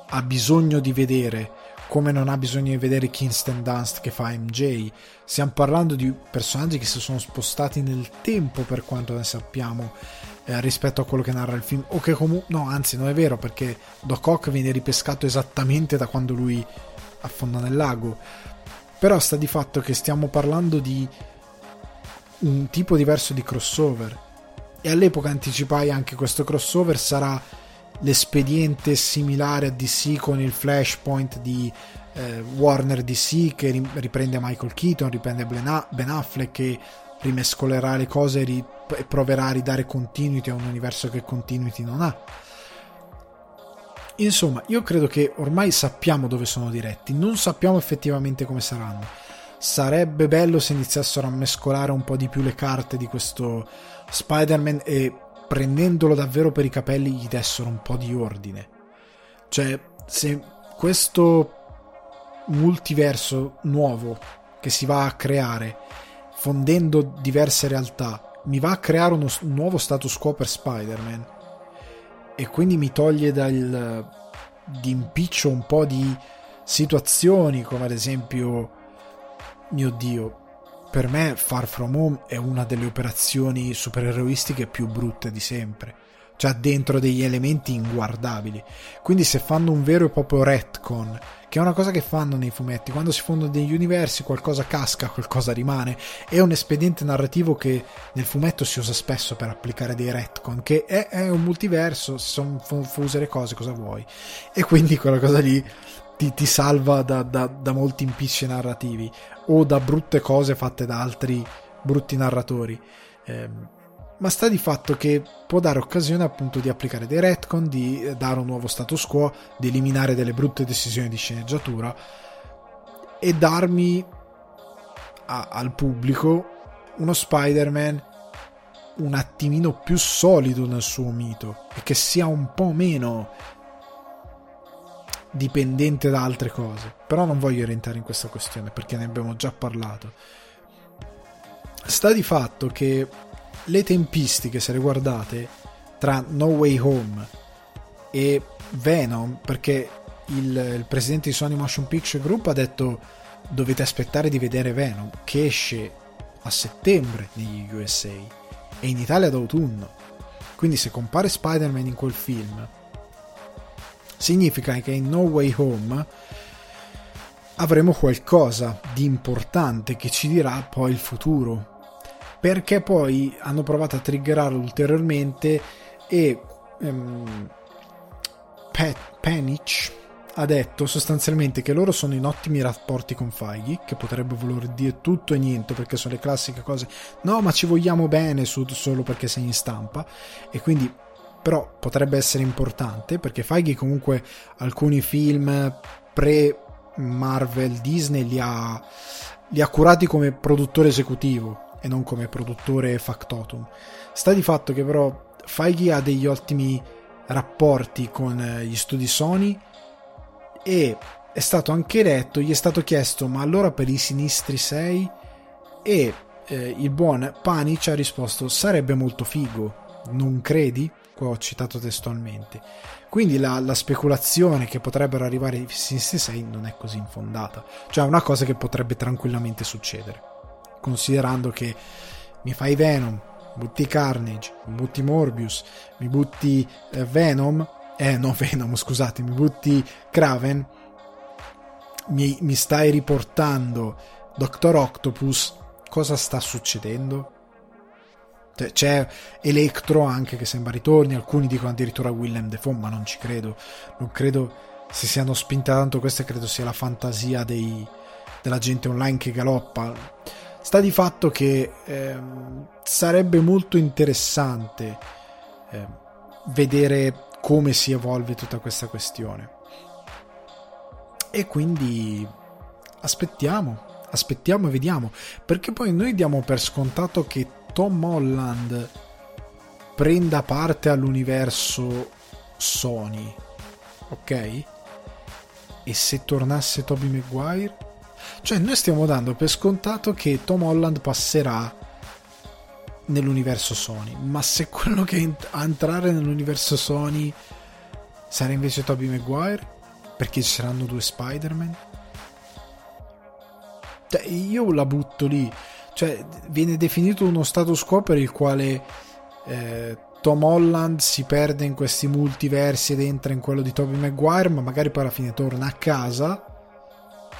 ha bisogno di vedere, come non ha bisogno di vedere Kingston Dunst che fa MJ. Stiamo parlando di personaggi che si sono spostati nel tempo per quanto ne sappiamo eh, rispetto a quello che narra il film o che comunque no, anzi non è vero perché Doc Ock viene ripescato esattamente da quando lui affonda nel lago però sta di fatto che stiamo parlando di un tipo diverso di crossover. E all'epoca anticipai anche questo crossover sarà l'espediente similare a DC con il Flashpoint di eh, Warner DC che riprende Michael Keaton, riprende Ben Affleck che rimescolerà le cose e proverà a ridare continuity a un universo che continuity non ha Insomma, io credo che ormai sappiamo dove sono diretti, non sappiamo effettivamente come saranno. Sarebbe bello se iniziassero a mescolare un po' di più le carte di questo Spider-Man e prendendolo davvero per i capelli gli dessero un po' di ordine. Cioè, se questo multiverso nuovo che si va a creare, fondendo diverse realtà, mi va a creare uno nuovo status quo per Spider-Man e quindi mi toglie dal di impiccio un po' di situazioni come ad esempio mio dio per me Far From Home è una delle operazioni supereroistiche più brutte di sempre cioè dentro degli elementi inguardabili. Quindi se fanno un vero e proprio retcon che è una cosa che fanno nei fumetti. Quando si fondono degli universi qualcosa casca, qualcosa rimane. È un espediente narrativo che nel fumetto si usa spesso per applicare dei retcon, che è, è un multiverso, sono fuse le cose, cosa vuoi? E quindi quella cosa lì ti, ti salva da, da, da molti impicci narrativi o da brutte cose fatte da altri brutti narratori. Eh, ma sta di fatto che può dare occasione appunto di applicare dei retcon, di eh, dare un nuovo status quo, di eliminare delle brutte decisioni di sceneggiatura e darmi a, al pubblico uno Spider-Man un attimino più solido nel suo mito e che sia un po' meno dipendente da altre cose. Però non voglio rientrare in questa questione perché ne abbiamo già parlato. Sta di fatto che le tempistiche, se le guardate, tra No Way Home e Venom, perché il, il, presidente di Sony Motion Picture Group ha detto dovete aspettare di vedere Venom, che esce a settembre negli USA e in Italia ad autunno. Quindi se compare Spider-Man in quel film, significa che in No Way Home avremo qualcosa di importante che ci dirà poi il futuro perché poi hanno provato a triggerarlo ulteriormente e um, Pat Penich ha detto sostanzialmente che loro sono in ottimi rapporti con Feige, che potrebbe voler dire tutto e niente perché sono le classiche cose, no ma ci vogliamo bene su, solo perché sei in stampa e quindi però potrebbe essere importante perché Feige comunque alcuni film pre Marvel Disney li ha, li ha curati come produttore esecutivo e non come produttore factotum. Sta di fatto che però Feige ha degli ottimi rapporti con eh, gli studi Sony e è stato anche detto, gli è stato chiesto ma allora per i sinistri 6 e eh, il buon Panic ha risposto sarebbe molto figo, non credi? Qua ho citato testualmente. Quindi la, la, speculazione che potrebbero arrivare i sinistri 6 non è così infondata, cioè è una cosa che potrebbe tranquillamente succedere considerando che mi fai Venom, butti Carnage, butti Morbius, mi butti eh, Venom, eh no Venom scusate, mi butti Kraven, mi, mi stai riportando Doctor Octopus, cosa sta succedendo? Cioè, c'è Electro anche che sembra ritorni, alcuni dicono addirittura Willem Defoe, ma non ci credo, non credo si siano spinta tanto questa, credo sia la fantasia dei, della gente online che galoppa Sta di fatto che eh, sarebbe molto interessante eh, vedere come si evolve tutta questa questione. E quindi aspettiamo, aspettiamo e vediamo, perché poi noi diamo per scontato che Tom Holland prenda parte all'universo Sony, ok? E se tornasse Toby Maguire? Cioè, noi stiamo dando per scontato che Tom Holland passerà nell'universo Sony, ma se quello che a entrare nell'universo Sony sarà invece Tobey Maguire, perché ci saranno due Spider-Man? Cioè, io la butto lì. Cioè, viene definito uno status quo per il quale eh, Tom Holland si perde in questi multiversi ed entra in quello di Tobey Maguire, ma magari poi alla fine torna a casa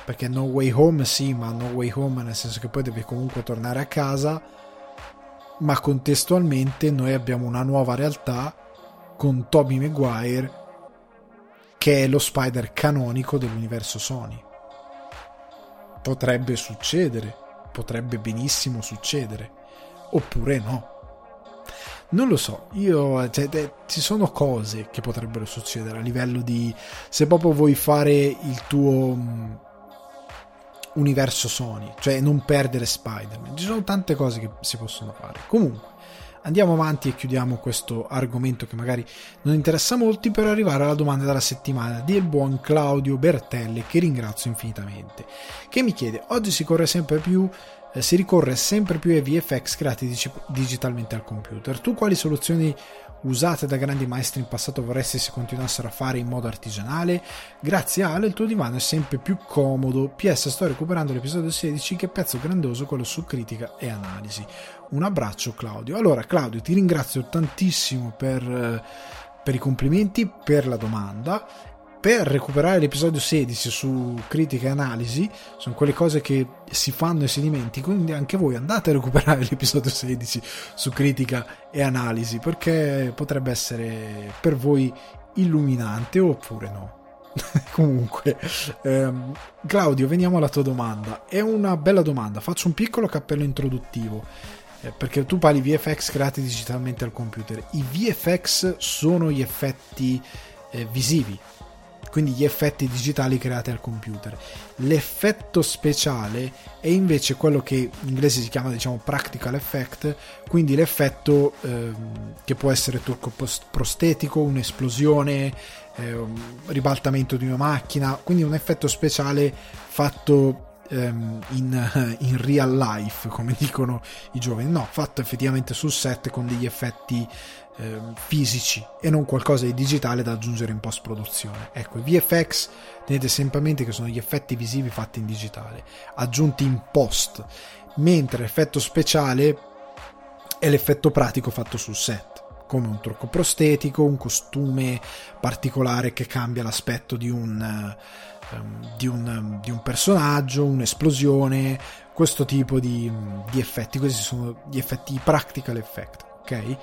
perché No Way Home sì, ma No Way Home nel senso che poi deve comunque tornare a casa, ma contestualmente noi abbiamo una nuova realtà con Tobey Maguire che è lo Spider canonico dell'universo Sony. Potrebbe succedere, potrebbe benissimo succedere, oppure no. Non lo so, io cioè, de, ci sono cose che potrebbero succedere a livello di se proprio vuoi fare il tuo universo Sony, cioè non perdere Spider-Man. Ci sono tante cose che si possono fare. Comunque, Andiamo avanti e chiudiamo questo argomento che magari non interessa a molti per arrivare alla domanda della settimana del buon Claudio Bertelli, che ringrazio infinitamente, che mi chiede, oggi si corre sempre più eh, si ricorre sempre più ai VFX creati digitalmente al computer. Tu quali soluzioni usate da grandi maestri in passato vorresti si continuassero a fare in modo artigianale? Grazie Ale, il tuo divano è sempre più comodo. PS, sto recuperando l'episodio 16, che pezzo grandioso quello su critica e analisi. Un abbraccio Claudio. Allora Claudio, ti ringrazio tantissimo per, eh, per i complimenti, per la domanda per recuperare l'episodio 16 su critica e analisi, sono quelle cose che si fanno e si dimenticano, quindi anche voi andate a recuperare l'episodio 16 su critica e analisi, perché potrebbe essere per voi illuminante oppure no. Comunque, ehm, Claudio, veniamo alla tua domanda. È una bella domanda, faccio un piccolo cappello introduttivo eh, perché tu parli VFX creati digitalmente al computer. I VFX sono gli effetti eh, visivi, quindi gli effetti digitali creati al computer. L'effetto speciale è invece quello che in inglese si chiama diciamo practical effect, quindi l'effetto ehm, che può essere turco prostetico, un'esplosione, eh, ribaltamento di una macchina, quindi un effetto speciale fatto ehm, in, in, real life, come dicono i giovani, no, fatto effettivamente sul set con degli effetti eh, fisici e non qualcosa di digitale da aggiungere in post produzione. Ecco, i VFX tenete sempre a mente che sono gli effetti visivi fatti in digitale, aggiunti in post, mentre l'effetto speciale è l'effetto pratico fatto sul set come un trucco prostetico, un costume particolare che cambia l'aspetto di un, um, di un, di un personaggio, un'esplosione, questo tipo di, di, effetti. Questi sono gli effetti practical effect, ok?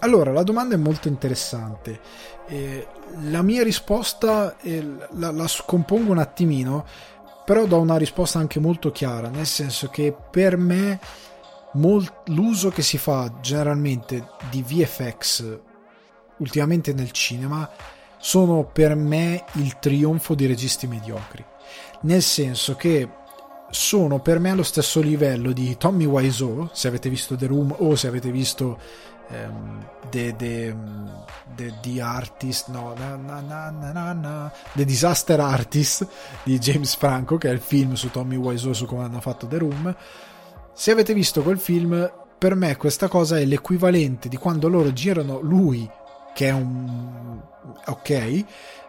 Allora, la domanda è molto interessante. Eh, la mia risposta eh, la, la scompongo un attimino, però do una risposta anche molto chiara, nel senso che per me molt, l'uso che si fa generalmente di VFX ultimamente nel cinema sono per me il trionfo di registi mediocri. Nel senso che sono per me allo stesso livello di Tommy Wiseau, se avete visto The Room o se avete visto the, the, the, the, Artist, no, na, na, na, The Disaster Artist di James Franco, che è il film su Tommy Wiseau su come hanno fatto The Room. Se avete visto quel film, per me questa cosa è l'equivalente di quando loro girano lui, che è un ok,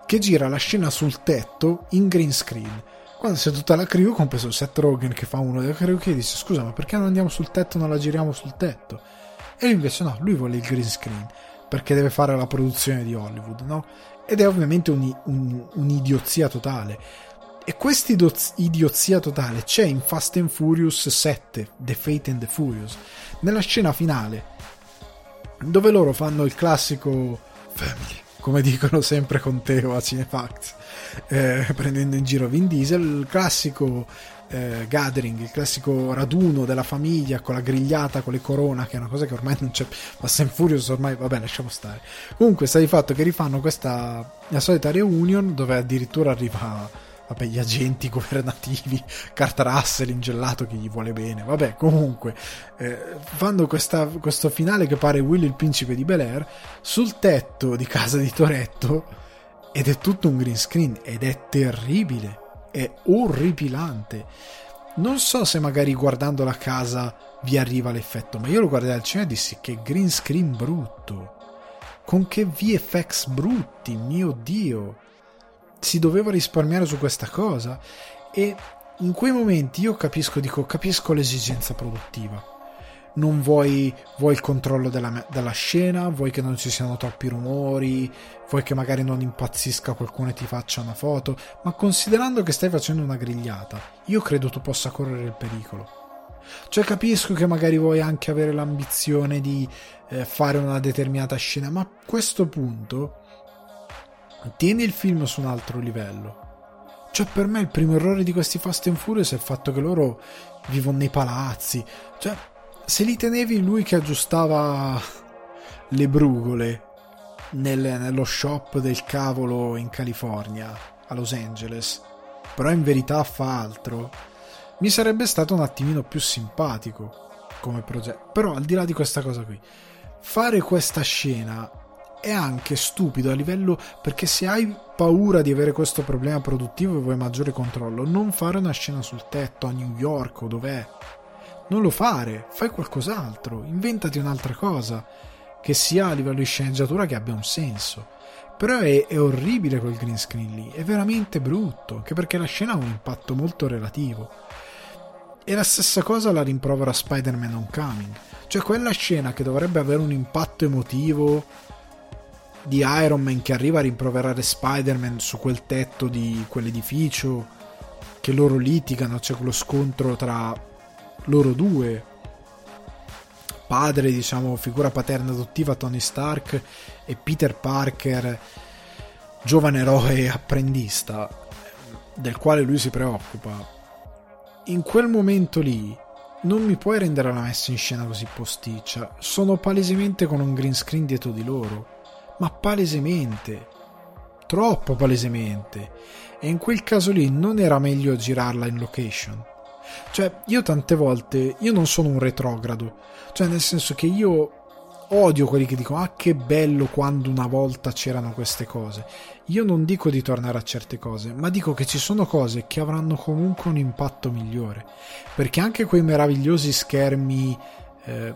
che gira la scena sul tetto in green screen. Quando c'è tutta la crew, compreso Seth Rogen che fa uno della crew, che dice scusa ma perché non andiamo sul tetto non la giriamo sul tetto? E lui invece no, lui vuole il green screen perché deve fare la produzione di Hollywood, no? Ed è ovviamente un, un, un'idiozia totale. E questa idiozia totale c'è in Fast and Furious 7, The Fate and the Furious, nella scena finale, dove loro fanno il classico Family, come dicono sempre con Teo a Cinefax, eh, prendendo in giro Vin Diesel, il classico eh, gathering, il classico raduno della famiglia con la grigliata, con le corona, che è una cosa che ormai non c'è. Ma Sam Furious ormai, vabbè, lasciamo stare. Comunque, sta di fatto che rifanno questa la solita reunion dove addirittura arriva. Vabbè, gli agenti governativi, Kurt Russell in gelato che gli vuole bene. Vabbè, comunque, eh, fanno questa, questo finale che pare Willy il principe di Bel Air sul tetto di casa di Toretto ed è tutto un green screen ed è terribile è orripilante. Non so se magari guardando la casa vi arriva l'effetto, ma io lo guardai al cinema e dissi che green screen brutto. Con che VFX brutti, mio Dio. Si doveva risparmiare su questa cosa e in quei momenti io capisco, dico, capisco l'esigenza produttiva non vuoi, vuoi il controllo della, della, scena, vuoi che non ci siano troppi rumori, vuoi che magari non impazzisca qualcuno e ti faccia una foto, ma considerando che stai facendo una grigliata, io credo tu possa correre il pericolo. Cioè capisco che magari vuoi anche avere l'ambizione di eh, fare una determinata scena, ma a questo punto tieni il film su un altro livello. Cioè per me il primo errore di questi Fast and Furious è il fatto che loro vivono nei palazzi. Cioè se li tenevi lui che aggiustava le brugole nel, nello shop del cavolo in California, a Los Angeles, però in verità fa altro, mi sarebbe stato un attimino più simpatico. come progetto. Però al di là di questa cosa qui, fare questa scena è anche stupido a livello perché se hai paura di avere questo problema produttivo e vuoi maggiore controllo, non fare una scena sul tetto a New York o dov'è. Non lo fare, fai qualcos'altro, inventati un'altra cosa che sia a livello di sceneggiatura che abbia un senso. Però è, è, orribile quel green screen lì, è veramente brutto, anche perché la scena ha un impatto molto relativo. E la stessa cosa la rimprovera Spider-Man Homecoming. Cioè quella scena che dovrebbe avere un impatto emotivo di Iron Man che arriva a rimproverare Spider-Man su quel tetto di quell'edificio, che loro litigano, c'è quello scontro tra loro due, padre, diciamo, figura paterna adottiva Tony Stark e Peter Parker, giovane eroe apprendista, del quale lui si preoccupa. In quel momento lì non mi puoi rendere la messa in scena così posticcia. Sono palesemente con un green screen dietro di loro ma palesemente, troppo palesemente. E in quel caso lì non era meglio girarla in location. Cioè, io tante volte, io non sono un retrogrado, cioè nel senso che io odio quelli che dicono ah che bello quando una volta c'erano queste cose. Io non dico di tornare a certe cose, ma dico che ci sono cose che avranno comunque un impatto migliore. Perché anche quei meravigliosi schermi eh,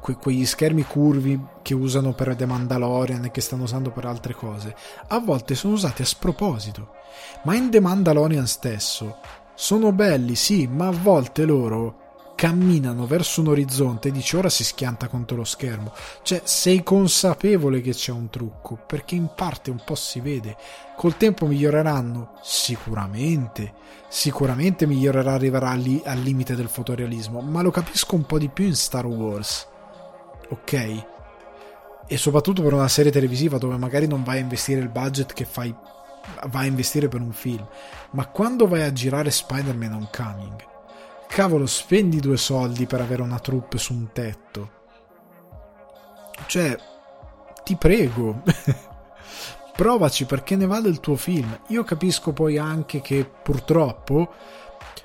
que- quegli schermi curvi che usano per The Mandalorian e che stanno usando per altre cose, a volte sono usati a sproposito. Ma in The Mandalorian stesso sono belli, sì, ma a volte loro camminano verso un orizzonte e dici ora si schianta contro lo schermo. Cioè, sei consapevole che c'è un trucco, perché in parte un po' si vede. Col tempo miglioreranno? Sicuramente. Sicuramente migliorerà, arriverà lì al limite del fotorealismo, ma lo capisco un po' di più in Star Wars ok? E soprattutto per una serie televisiva dove magari non vai a investire il budget che fai vai a investire per un film, ma quando vai a girare Spider-Man Homecoming, cavolo, spendi due soldi per avere una troupe su un tetto. Cioè, ti prego. Provaci perché ne va del tuo film. Io capisco poi anche che purtroppo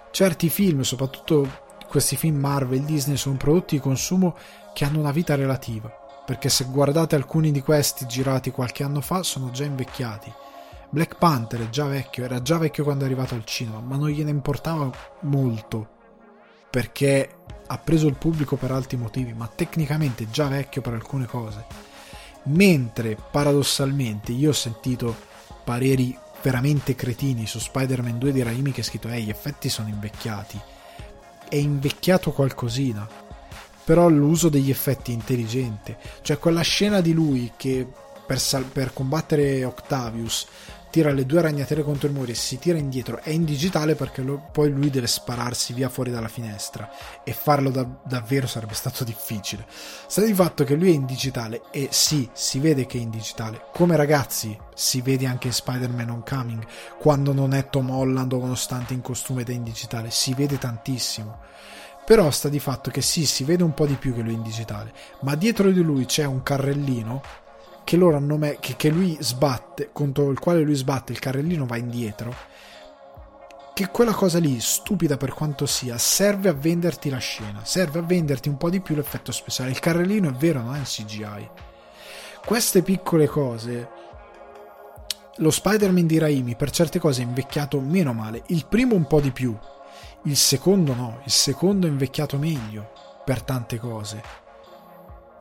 certi film, soprattutto questi film Marvel Disney, sono prodotti di consumo che hanno una vita relativa, perché se guardate alcuni di questi girati qualche anno fa sono già invecchiati. Black Panther è già vecchio, era già vecchio quando è arrivato al cinema, ma non gliene importava molto, perché ha preso il pubblico per altri motivi, ma tecnicamente è già vecchio per alcune cose. Mentre paradossalmente io ho sentito pareri veramente cretini su Spider-Man 2 di Raimi che ha scritto ehi gli effetti sono invecchiati è invecchiato qualcosina però l'uso degli effetti è intelligente. Cioè quella scena di lui che per, sal- per combattere Octavius tira le due ragnatele contro il muro e si tira indietro è in digitale perché lo- poi lui deve spararsi via fuori dalla finestra e farlo da- davvero sarebbe stato difficile. Sta di fatto che lui è in digitale e sì, si vede che è in digitale. Come ragazzi, si vede anche in Spider-Man Homecoming quando non è Tom Holland o nonostante in costume ed è in digitale, si vede tantissimo però sta di fatto che sì, si vede un po' di più che lui in digitale, ma dietro di lui c'è un carrellino che, me- che, che lui sbatte, contro il quale lui sbatte, il carrellino va indietro. Che quella cosa lì, stupida per quanto sia, serve a venderti la scena, serve a venderti un po' di più l'effetto speciale. Il carrellino è vero, non è un CGI. Queste piccole cose lo Spider-Man di Raimi per certe cose è invecchiato meno male, il primo un po' di più, il secondo no, il secondo è invecchiato meglio per tante cose.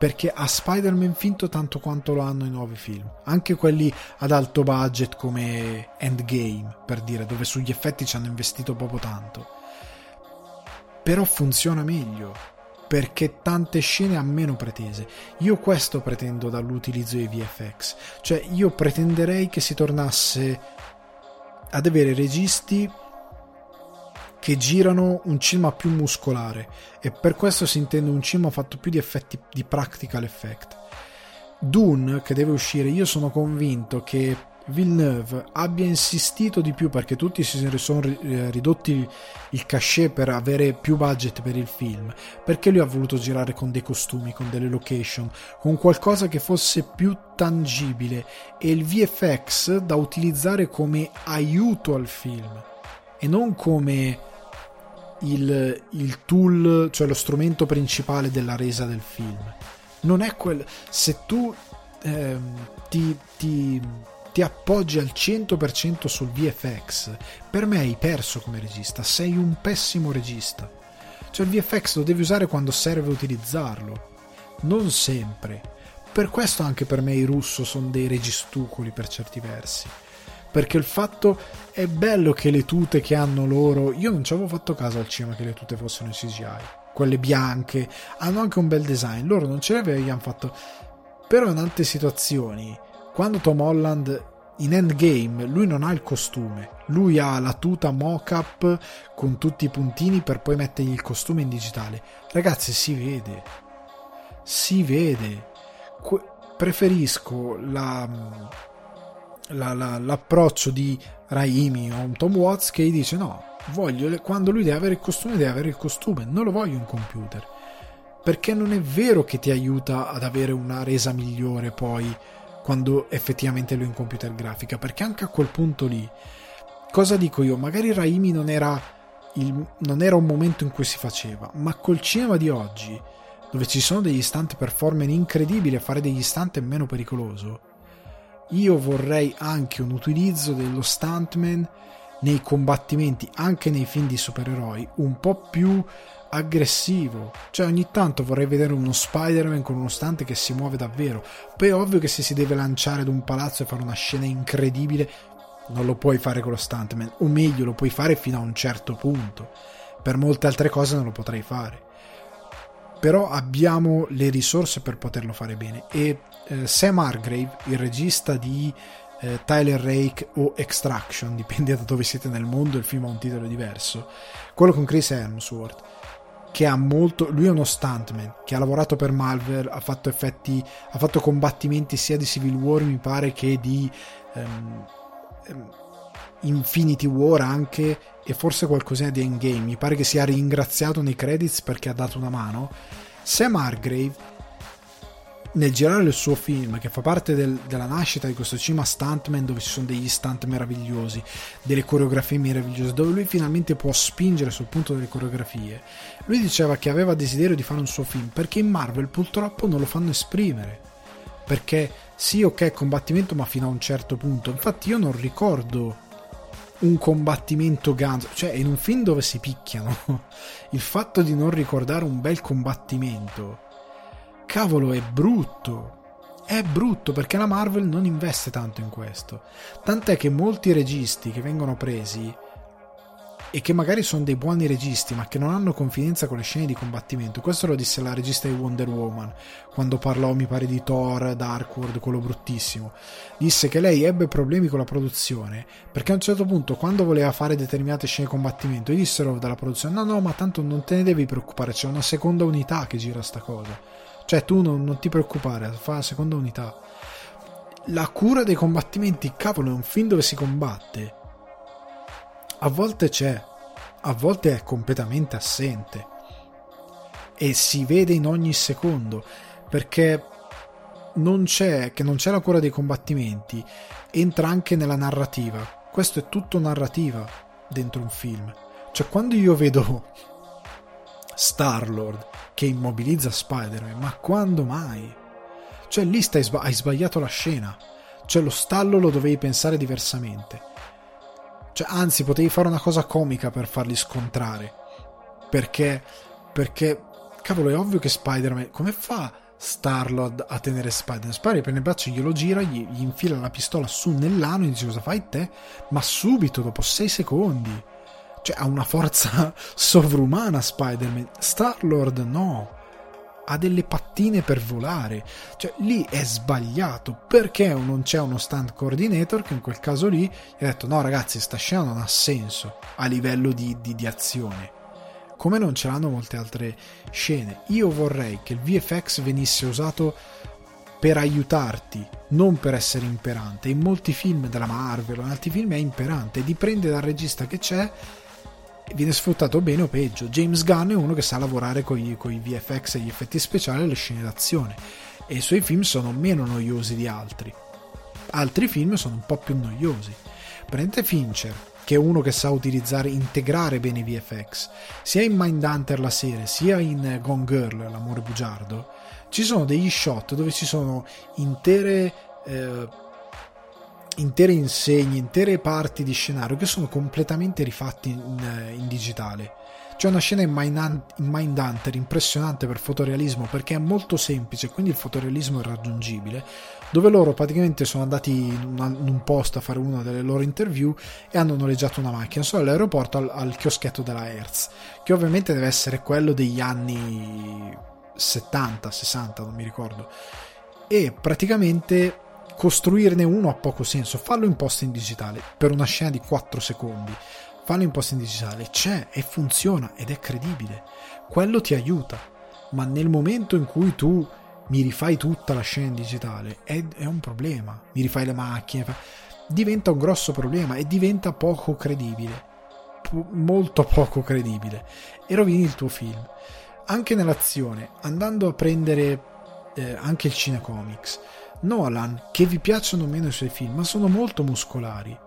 Perché ha Spider-Man finto tanto quanto lo hanno i nuovi film. Anche quelli ad alto budget come Endgame, per dire, dove sugli effetti ci hanno investito proprio tanto. Però funziona meglio. Perché tante scene ha meno pretese. Io questo pretendo dall'utilizzo dei VFX. Cioè, io pretenderei che si tornasse ad avere registi che girano un cinema più muscolare e per questo si intende un cinema fatto più di effetti di practical effect. Dune che deve uscire, io sono convinto che Villeneuve abbia insistito di più perché tutti si sono eh, ridotti il cachet per avere più budget per il film perché lui ha voluto girare con dei costumi, con delle location, con qualcosa che fosse più tangibile e il VFX da utilizzare come aiuto al film e non come il, il tool, cioè lo strumento principale della resa del film. Non è quel... Se tu ehm, ti, ti, ti appoggi al 100% sul VFX, per me hai perso come regista, sei un pessimo regista. Cioè il VFX lo devi usare quando serve utilizzarlo, non sempre. Per questo anche per me i russo sono dei registucoli per certi versi perché il fatto è bello che le tute che hanno loro, io non ci avevo fatto caso al cinema che le tute fossero in CGI, quelle bianche, hanno anche un bel design, loro non ce l'avevano fatto, però in altre situazioni, quando Tom Holland in Endgame lui non ha il costume, lui ha la tuta mock-up con tutti i puntini per poi mettergli il costume in digitale. Ragazzi, si vede, si vede. Que- preferisco la la, la, l'approccio di Raimi o un Tom Watts che gli dice no, voglio, quando lui deve avere il costume deve avere il costume, non lo voglio in computer. Perché non è vero che ti aiuta ad avere una resa migliore poi quando effettivamente lo in computer grafica, perché anche a quel punto lì, cosa dico io? Magari Raimi non era, il, non era un momento in cui si faceva, ma col cinema di oggi, dove ci sono degli stunt performer incredibili, fare degli stunt è meno pericoloso io vorrei anche un utilizzo dello stuntman nei combattimenti, anche nei film di supereroi, un po' più aggressivo. Cioè, ogni tanto vorrei vedere uno Spider-Man con uno stunt che si muove davvero. Poi è ovvio che se si deve lanciare da un palazzo e fare una scena incredibile, non lo puoi fare con lo stuntman, o meglio, lo puoi fare fino a un certo punto. Per molte altre cose non lo potrei fare. Però abbiamo le risorse per poterlo fare bene e eh, Sam Hargrave, il regista di eh, Tyler Rake o Extraction, dipende da dove siete nel mondo, il film ha un titolo diverso, quello con Chris Hemsworth, che ha molto, lui è uno stuntman, che ha lavorato per Marvel, ha fatto effetti, ha fatto combattimenti sia di Civil War mi pare che di um, Infinity War anche e forse qualcosina di Endgame, mi pare che sia ringraziato nei credits perché ha dato una mano. Sam Hargrave nel girare il suo film, che fa parte del, della nascita di questo cinema stuntman dove ci sono degli stunt meravigliosi, delle coreografie meravigliose, dove lui finalmente può spingere sul punto delle coreografie, lui diceva che aveva desiderio di fare un suo film perché in Marvel purtroppo non lo fanno esprimere. Perché sì, ok, combattimento, ma fino a un certo punto. Infatti, io non ricordo un combattimento ganzo, cioè in un film dove si picchiano. Il fatto di non ricordare un bel combattimento cavolo, è brutto. È brutto perché la Marvel non investe tanto in questo. Tant'è che molti registi che vengono presi e che magari sono dei buoni registi ma che non hanno confidenza con le scene di combattimento. Questo lo disse la regista di Wonder Woman quando parlò, mi pare, di Thor, Dark World, quello bruttissimo. Disse che lei ebbe problemi con la produzione perché a un certo punto, quando voleva fare determinate scene di combattimento, gli dissero dalla produzione: No, no, ma tanto non te ne devi preoccupare, c'è una seconda unità che gira sta cosa. Cioè, tu non, non ti preoccupare, fa la seconda unità. La cura dei combattimenti, cavolo, è un film dove si combatte. A volte c'è, a volte è completamente assente. E si vede in ogni secondo, perché non c'è, che non c'è la cura dei combattimenti, entra anche nella narrativa. Questo è tutto narrativa dentro un film. Cioè, quando io vedo Star-Lord che immobilizza Spider-Man, ma quando mai? Cioè lì stai hai sbagliato la scena. Cioè lo stallo lo dovevi pensare diversamente. Cioè, anzi, potevi fare una cosa comica per farli scontrare. Perché, perché, cavolo, è ovvio che Spider-Man, come fa Star-Lord a tenere Spider-Man? Spider-Man prende il braccio, glielo gira, gli, gli infila la pistola su nell'ano e dice cosa fai te? Ma subito, dopo 6 secondi. Cioè, ha una forza sovrumana Spider-Man. Star-Lord no. Ha delle pattine per volare. Cioè, lì è sbagliato. Perché non c'è uno stunt coordinator che in quel caso lì ha detto no ragazzi, sta scena non ha senso a livello di, di, di azione come non ce l'hanno molte altre scene. Io vorrei che il VFX venisse usato per aiutarti, non per essere imperante. In molti film della Marvel in altri film è imperante, dipende dal regista che c'è viene sfruttato bene o peggio. James Gunn è uno che sa lavorare con i, VFX e gli effetti speciali e le scene d'azione e i suoi film sono meno noiosi di altri. Altri film sono un po' più noiosi. Prendete Fincher. che è uno che sa utilizzare, integrare bene i VFX, sia in Mindhunter la serie, sia in Gone Girl, l'amore bugiardo, ci sono degli shot dove ci sono intere, eh, intere insegne, intere parti di scenario che sono completamente rifatti in, in digitale. C'è una scena in, Mindhunter impressionante per fotorealismo perché è molto semplice, quindi il fotorealismo è raggiungibile, dove loro praticamente sono andati in, una, in un posto a fare una delle loro interview e hanno noleggiato una macchina solo all'aeroporto al, al chioschetto della Hertz, che ovviamente deve essere quello degli anni 70, 60, non mi ricordo. E praticamente costruirne uno ha poco senso, fallo in post in digitale per una scena di 4 secondi. Fallo in post in digitale, c'è e funziona ed è credibile. Quello ti aiuta, ma nel momento in cui tu mi rifai tutta la scena in digitale, è, è un problema. Mi rifai le macchine, diventa un grosso problema e diventa poco credibile. P- molto poco credibile. E rovini il tuo film. Anche nell'azione, andando a prendere eh, anche il cinecomics. Nolan, che vi piacciono meno i suoi film, ma sono molto muscolari.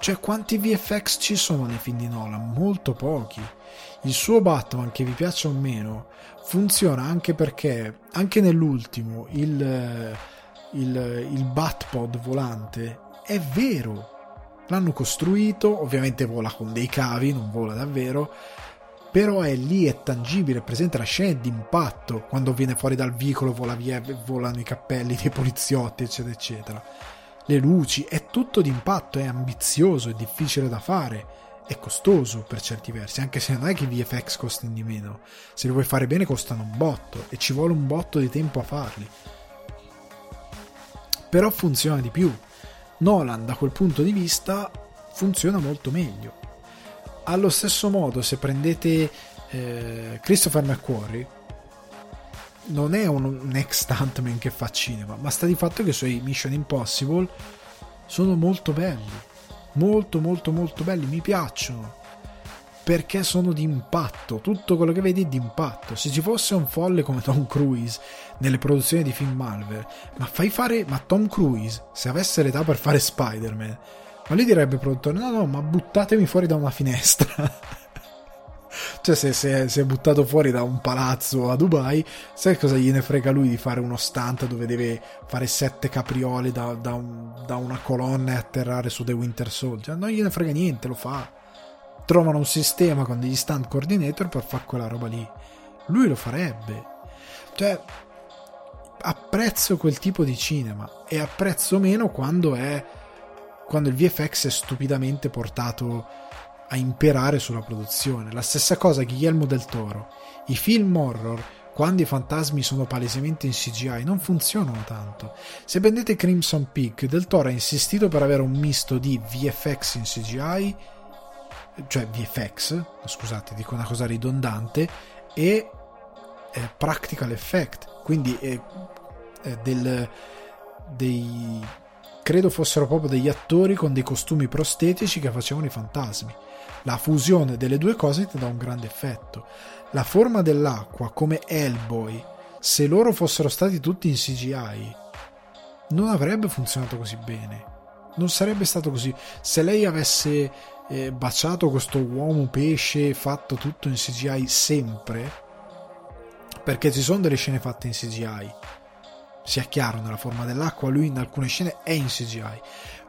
Cioè, quanti VFX ci sono nei film di Nolan? Molto pochi. Il suo Batman, che vi piaccia o meno, funziona anche perché anche nell'ultimo il, il, il Batpod volante è vero l'hanno costruito ovviamente vola con dei cavi non vola davvero però è lì è tangibile presente la scena d'impatto quando viene fuori dal vicolo vola via volano i cappelli dei poliziotti eccetera eccetera le luci è tutto d'impatto è ambizioso è difficile da fare è costoso per certi versi, anche se non è che i VFX costino di meno. Se li vuoi fare bene costano un botto e ci vuole un botto di tempo a farli. Però funziona di più. Nolan da quel punto di vista funziona molto meglio. Allo stesso modo, se prendete eh, Christopher McQuarrie, non è un, un ex stuntman che fa cinema, ma sta di fatto che i suoi Mission Impossible sono molto belli. Molto molto molto belli, mi piacciono. Perché sono di impatto, tutto quello che vedi è di impatto. Se ci fosse un folle come Tom Cruise nelle produzioni di film Marvel, ma fai fare, ma Tom Cruise, se avesse l'età per fare Spider-Man, ma lui direbbe produttore, no no, ma buttatemi fuori da una finestra. cioè se, se, se, è buttato fuori da un palazzo a Dubai, sai cosa gliene frega lui di fare uno stunt dove deve fare sette capriole da, da, un, da una colonna e atterrare su The Winter Soldier? Non gliene frega niente, lo fa. Trovano un sistema con degli stunt coordinator per fare quella roba lì. Lui lo farebbe. Cioè, apprezzo quel tipo di cinema e apprezzo meno quando è quando il VFX è stupidamente portato a imperare sulla produzione. La stessa cosa Guillermo del Toro. I film horror, quando i fantasmi sono palesemente in CGI, non funzionano tanto. Se prendete Crimson Peak, del Toro ha insistito per avere un misto di VFX in CGI, cioè VFX, scusate, dico una cosa ridondante, e eh, practical effect, quindi eh, eh, del, dei credo fossero proprio degli attori con dei costumi prostetici che facevano i fantasmi. La fusione delle due cose ti dà un grande effetto. La forma dell'acqua, come Hellboy, se loro fossero stati tutti in CGI, non avrebbe funzionato così bene. Non sarebbe stato così. Se lei avesse eh, baciato questo uomo pesce fatto tutto in CGI sempre, perché ci sono delle scene fatte in CGI, sia chiaro, nella forma dell'acqua, lui in alcune scene è in CGI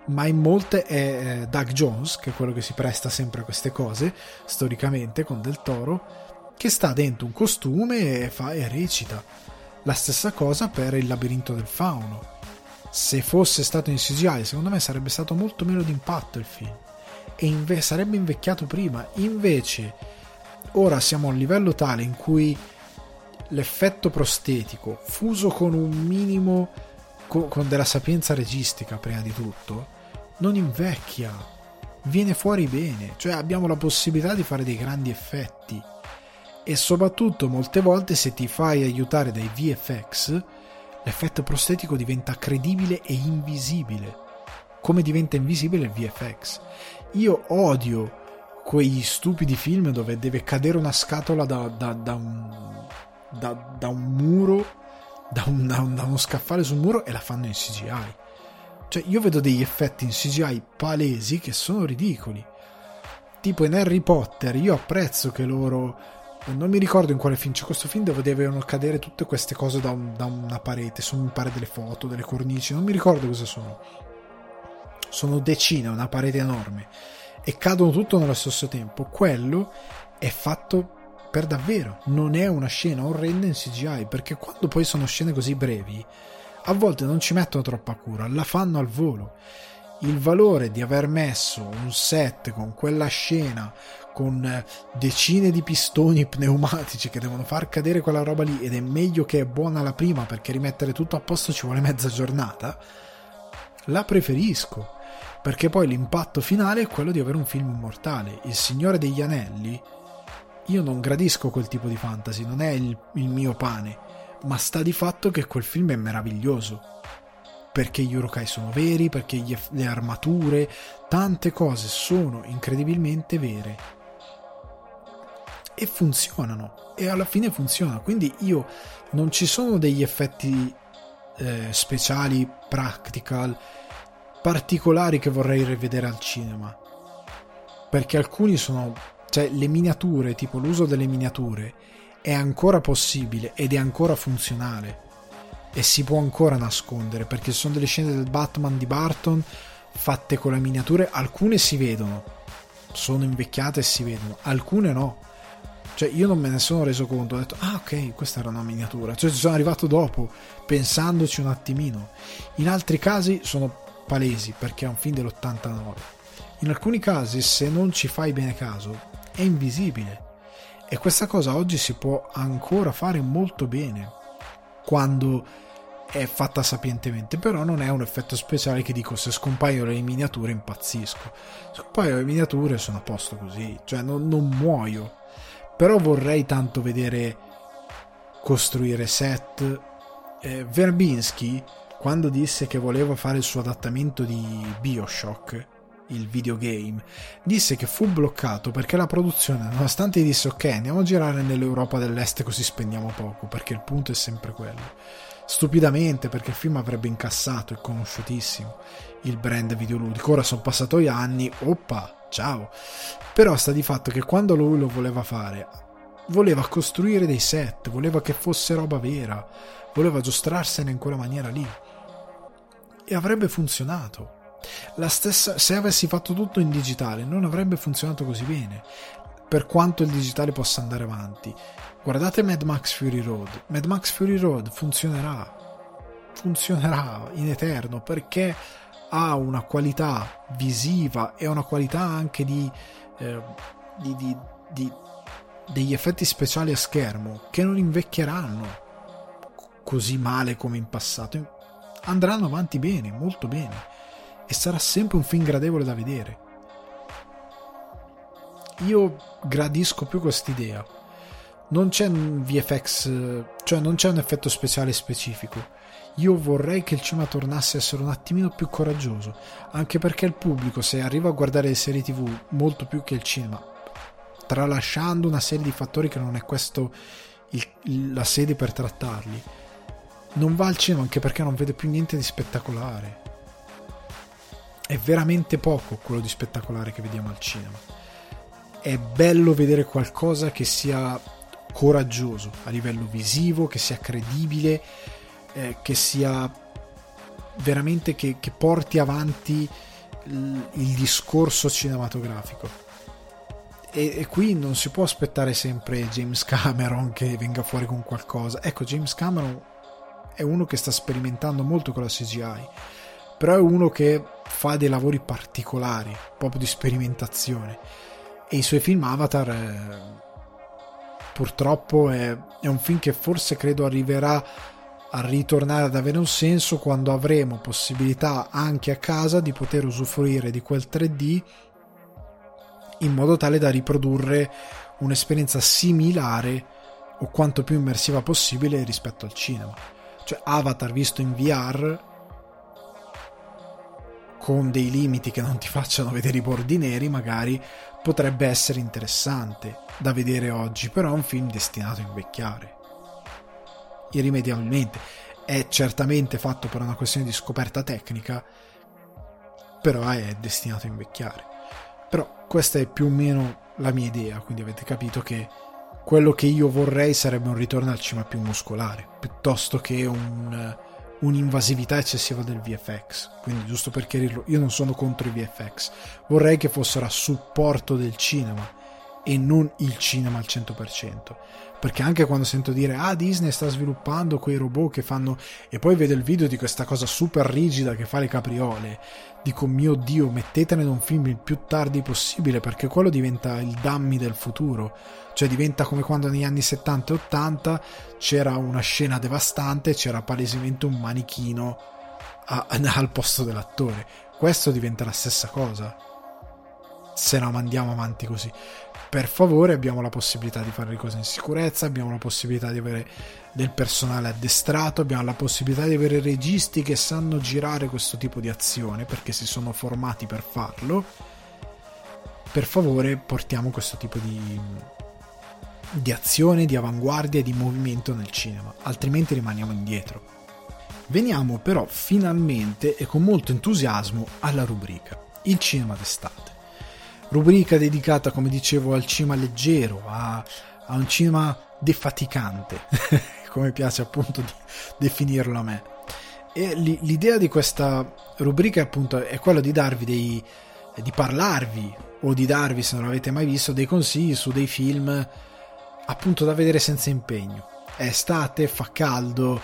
ma in molte è eh, Doug Jones, che è quello che si presta sempre a queste cose, storicamente, con Del Toro, che sta dentro un costume e, fa, e recita. La stessa cosa per il labirinto del fauno. Se fosse stato in CGI, secondo me sarebbe stato molto meno d'impatto il film. E inve- sarebbe invecchiato prima. Invece, ora siamo a un livello tale in cui l'effetto prostetico, fuso con un minimo con della sapienza registica prima di tutto, non invecchia, viene fuori bene, cioè abbiamo la possibilità di fare dei grandi effetti. E soprattutto molte volte se ti fai aiutare dai VFX l'effetto prostetico diventa credibile e invisibile come diventa invisibile il VFX io odio quei stupidi film dove deve cadere una scatola da, da, da, un, da un, muro da, un, da uno scaffale sul muro e la fanno in CGI cioè, io vedo degli effetti in CGI palesi che sono ridicoli. tipo in Harry Potter, io apprezzo che loro non mi ricordo in quale film c'è questo film dove devono cadere tutte queste cose da, un, da, una parete sono mi pare delle foto, delle cornici non mi ricordo cosa sono. Sono decine, una parete enorme. E cadono tutto nello stesso tempo. Quello è fatto per davvero non è una scena orrenda in CGI perché quando poi sono scene così brevi a volte non ci mettono troppa cura la fanno al volo. Il valore di aver messo un set con quella scena con decine di pistoni pneumatici che devono far cadere quella roba lì ed è meglio che è buona la prima perché rimettere tutto a posto ci vuole mezza giornata la preferisco. Perché poi l'impatto finale è quello di avere un film immortale. Il Signore degli Anelli io non gradisco quel tipo di fantasy non è il, il mio pane ma sta di fatto che quel film è meraviglioso perché gli urukai sono veri, perché gli, le armature, tante cose sono incredibilmente vere. E funzionano, e alla fine funziona. Quindi io non ci sono degli effetti eh, speciali, practical, particolari che vorrei rivedere al cinema. Perché alcuni sono, cioè le miniature, tipo l'uso delle miniature, è ancora possibile ed è ancora funzionale e si può ancora nascondere perché sono delle scene del Batman di Barton fatte con le miniature, alcune si vedono, sono invecchiate e si vedono, alcune no. Cioè io non me ne sono reso conto, ho detto ah ok, questa era una miniatura, cioè ci sono arrivato dopo, pensandoci un attimino. In altri casi sono palesi perché è un film dell'89. In alcuni casi se non ci fai bene caso è invisibile. E questa cosa oggi si può ancora fare molto bene quando è fatta sapientemente, però non è un effetto speciale che dico se scompaiono le miniature impazzisco. Scompaiono le miniature sono a posto così, cioè non, non muoio. Però vorrei tanto vedere costruire set. Eh, Verbinski, quando disse che voleva fare il suo adattamento di Bioshock, il videogame, disse che fu bloccato perché la produzione, nonostante disse ok, andiamo a girare nell'Europa dell'Est così spendiamo poco, perché il punto è sempre quello. Stupidamente, perché il film avrebbe incassato, è conosciutissimo, il brand videoludico. Ora sono passati anni, oppa, ciao. Però sta di fatto che quando lui lo voleva fare, voleva costruire dei set, voleva che fosse roba vera, voleva giostrarsene in quella maniera lì. E avrebbe funzionato stessa, se avessi fatto tutto in digitale non avrebbe funzionato così bene, per quanto il digitale possa andare avanti. Guardate Mad Max Fury Road. Mad Max Fury Road funzionerà, funzionerà in eterno perché ha una qualità visiva e una qualità anche di, eh, di, di, di degli effetti speciali a schermo che non invecchieranno così male come in passato. Andranno avanti bene, molto bene e sarà sempre un film gradevole da vedere. Io gradisco più quest'idea. Non c'è un VFX, cioè non c'è un effetto speciale specifico. Io vorrei che il cinema tornasse a essere un attimino più coraggioso, anche perché il pubblico, se arriva a guardare le serie TV molto più che il cinema, tralasciando una serie di fattori che non è questo il, la sede per trattarli, non va al cinema anche perché non vede più niente di spettacolare è veramente poco quello di spettacolare che vediamo al cinema. È bello vedere qualcosa che sia coraggioso a livello visivo, che sia credibile, eh, che sia veramente che, che porti avanti il, il discorso cinematografico. E, e, qui non si può aspettare sempre James Cameron che venga fuori con qualcosa. Ecco, James Cameron è uno che sta sperimentando molto con la CGI però è uno che fa dei lavori particolari, proprio di sperimentazione. E i suoi film Avatar eh, purtroppo è, è un film che forse credo arriverà a ritornare ad avere un senso quando avremo possibilità anche a casa di poter usufruire di quel 3D in modo tale da riprodurre un'esperienza similare o quanto più immersiva possibile rispetto al cinema. Cioè Avatar visto in VR con dei limiti che non ti facciano vedere i bordi neri, magari potrebbe essere interessante da vedere oggi, però è un film destinato a invecchiare. Irrimediabilmente. È certamente fatto per una questione di scoperta tecnica, però è destinato a invecchiare. Però questa è più o meno la mia idea, quindi avete capito che quello che io vorrei sarebbe un ritorno al cinema più muscolare, piuttosto che un, un'invasività eccessiva del VFX. Quindi, giusto per chiarirlo, io non sono contro i VFX, vorrei che fossero a supporto del cinema e non il cinema al 100% perché anche quando sento dire ah Disney sta sviluppando quei robot che fanno e poi vedo il video di questa cosa super rigida che fa le capriole dico mio dio mettetene in un film il più tardi possibile perché quello diventa il dummy del futuro cioè diventa come quando negli anni 70 e 80 c'era una scena devastante c'era palesemente un manichino a, al posto dell'attore. Questo diventa la stessa cosa. Se no mandiamo avanti così. Per favore abbiamo la possibilità di fare le cose in sicurezza, abbiamo la possibilità di avere del personale addestrato, abbiamo la possibilità di avere registi che sanno girare questo tipo di azione perché si sono formati per farlo. Per favore portiamo questo tipo di, di azione, di avanguardia e di movimento nel cinema, altrimenti rimaniamo indietro. Veniamo però finalmente e con molto entusiasmo alla rubrica, il cinema d'estate rubrica dedicata, come dicevo, al cinema leggero, a, a un cinema defaticante, come piace appunto definirlo a me. E l'idea di questa rubrica appunto è quella di darvi dei di parlarvi o di darvi, se non l'avete mai visto, dei consigli su dei film appunto da vedere senza impegno. È estate, fa caldo,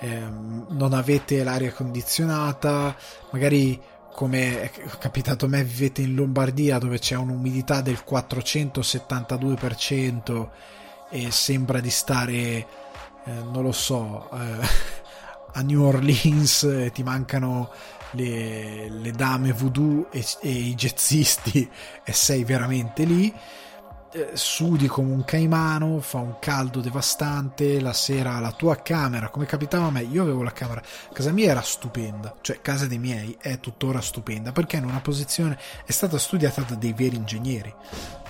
ehm, non avete l'aria condizionata, magari come è capitato a me, vivete in Lombardia dove c'è un'umidità del 472% e sembra di stare, eh, non lo so, eh, a New Orleans e ti mancano le, le dame voodoo e, e i jazzisti e sei veramente lì eh, sudi come un caimano, fa un caldo devastante, la sera la tua camera, come capitava a me, io avevo la camera, casa mia era stupenda, cioè casa dei miei è tuttora stupenda, perché in una posizione è stata studiata da dei veri ingegneri,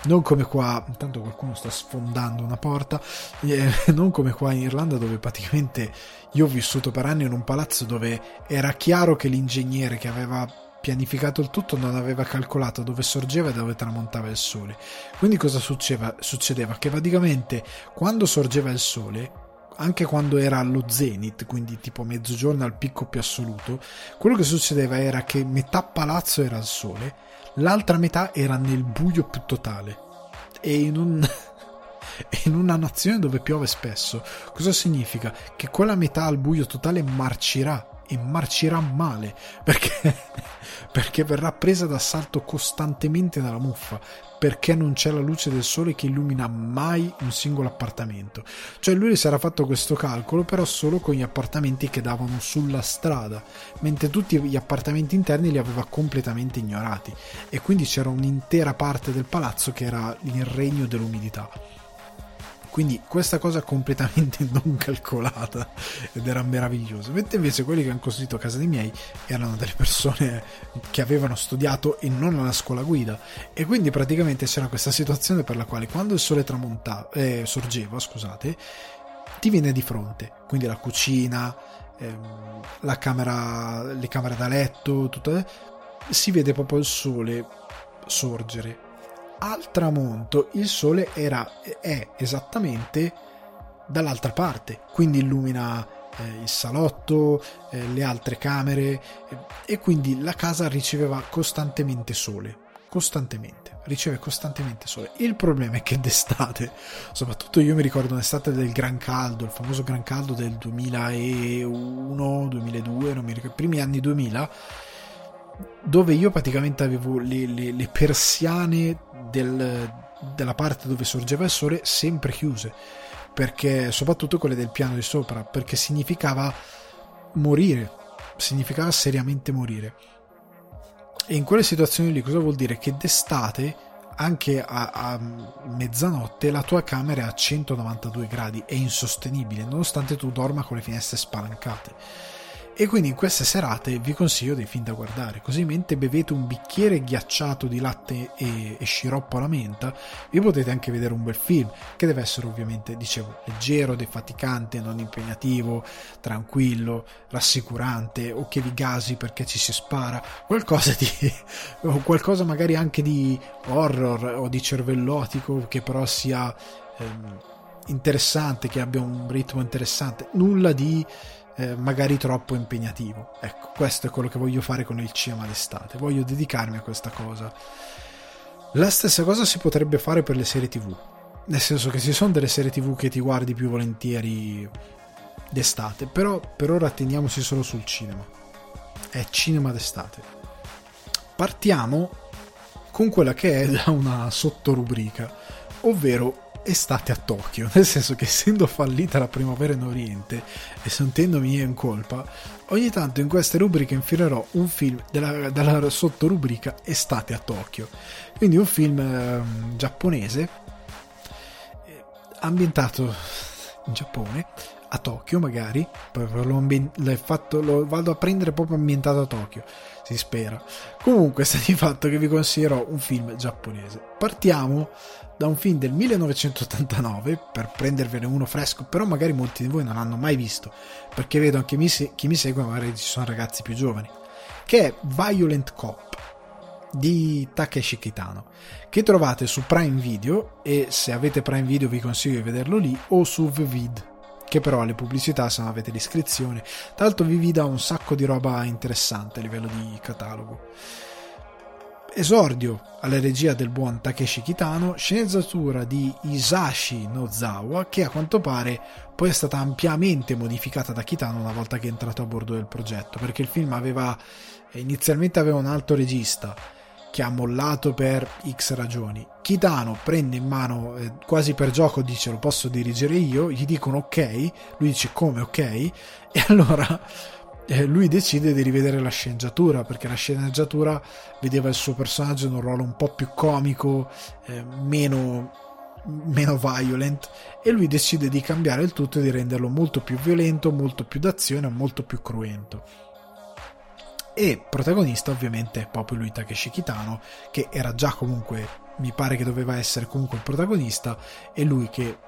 non come qua, intanto qualcuno sta sfondando una porta, eh, non come qua in Irlanda dove praticamente io ho vissuto per anni in un palazzo dove era chiaro che l'ingegnere che aveva pianificato il tutto non aveva calcolato dove sorgeva e dove tramontava il sole. Quindi cosa succedeva? succedeva? Che praticamente quando sorgeva il sole, anche quando era allo zenith, quindi tipo mezzogiorno al picco più assoluto, quello che succedeva era che metà palazzo era al sole, l'altra metà era nel buio più totale. E in un in una nazione dove piove spesso, cosa significa? Che quella metà al buio totale marcirà e marcirà male perché, perché verrà presa d'assalto costantemente dalla muffa perché non c'è la luce del sole che illumina mai un singolo appartamento. Cioè lui si era fatto questo calcolo però solo con gli appartamenti che davano sulla strada, mentre tutti gli appartamenti interni li aveva completamente ignorati e quindi c'era un'intera parte del palazzo che era il regno dell'umidità. Quindi questa cosa completamente non calcolata ed era meraviglioso. Mentre invece quelli che hanno costruito casa dei miei erano delle persone che avevano studiato e non alla scuola guida. E quindi praticamente c'era questa situazione per la quale quando il sole tramontava, eh, sorgeva, scusate, ti viene di fronte. Quindi la cucina, ehm, la camera, le camere da letto, tutto, si vede proprio il sole sorgere al tramonto il sole era, è esattamente dall'altra parte, quindi illumina eh, il salotto, eh, le altre camere eh, e quindi la casa riceveva costantemente sole, costantemente, riceve costantemente sole. Il problema è che d'estate, soprattutto io mi ricordo un'estate del gran caldo, il famoso gran caldo del 2001, 2002, non mi ricordo, primi anni 2000, dove io praticamente avevo le, le, le persiane del, della parte dove sorgeva il sole sempre chiuse, perché soprattutto quelle del piano di sopra, perché significava morire, significava seriamente morire. E in quelle situazioni lì cosa vuol dire? Che d'estate, anche a, a mezzanotte, la tua camera è a 192 gradi, è insostenibile, nonostante tu dorma con le finestre spalancate E quindi in queste serate vi consiglio dei film da guardare, così mentre bevete un bicchiere ghiacciato di latte e, e sciroppo alla menta, vi potete anche vedere un bel film, che deve essere ovviamente, dicevo, leggero, defaticante, non impegnativo, tranquillo, rassicurante, o che vi gasi perché ci si spara, qualcosa di... o qualcosa magari anche di horror o di cervellotico, che però sia... Ehm, interessante, che abbia un ritmo interessante, nulla di eh, magari troppo impegnativo. Ecco, questo è quello che voglio fare con il cinema d'estate, voglio dedicarmi a questa cosa. La stessa cosa si potrebbe fare per le serie tv, nel senso che ci sono delle serie tv che ti guardi più volentieri d'estate, però per ora teniamoci solo sul cinema. È cinema d'estate. Partiamo con quella che è da una sottorubrica, ovvero estate a Tokyo, nel senso che essendo fallita la primavera in Oriente e sentendomi in colpa, ogni tanto in queste rubriche infilerò un film della, della sottorubrica estate a Tokyo, quindi un film eh, giapponese ambientato in Giappone a Tokyo magari l'ho, fatto, lo vado a prendere proprio ambientato a Tokyo si spera. Comunque sta di fatto che vi consiglierò un film giapponese. Partiamo da un film del 1989 per prendervene uno fresco, però magari molti di voi non hanno mai visto, perché vedo anche chi mi segue, magari ci sono ragazzi più giovani, che è Violent Cop di Takeshi Kitano, che trovate su Prime Video e se avete Prime Video vi consiglio di vederlo lì o su Vvid che però ha le pubblicità se non avete l'iscrizione. Tra l'altro Vivid ha un sacco di roba interessante a livello di catalogo esordio alla regia del buon Takeshi Kitano, sceneggiatura di Isashi Nozawa, che a quanto pare poi è stata ampiamente modificata da Kitano una volta che è entrato a bordo del progetto, perché il film aveva inizialmente aveva un alto regista che ha mollato per X ragioni. Kitano prende in mano eh, quasi per gioco, dice lo posso dirigere io, gli dicono ok, lui dice come ok, e allora eh, lui decide di rivedere la sceneggiatura perché la sceneggiatura vedeva il suo personaggio in un ruolo un po' più comico, eh, meno, meno violent e lui decide di cambiare il tutto e di renderlo molto più violento, molto più d'azione, molto più cruento. E protagonista ovviamente è proprio lui Takeshi Kitano che era già comunque, mi pare che doveva essere comunque il protagonista e lui che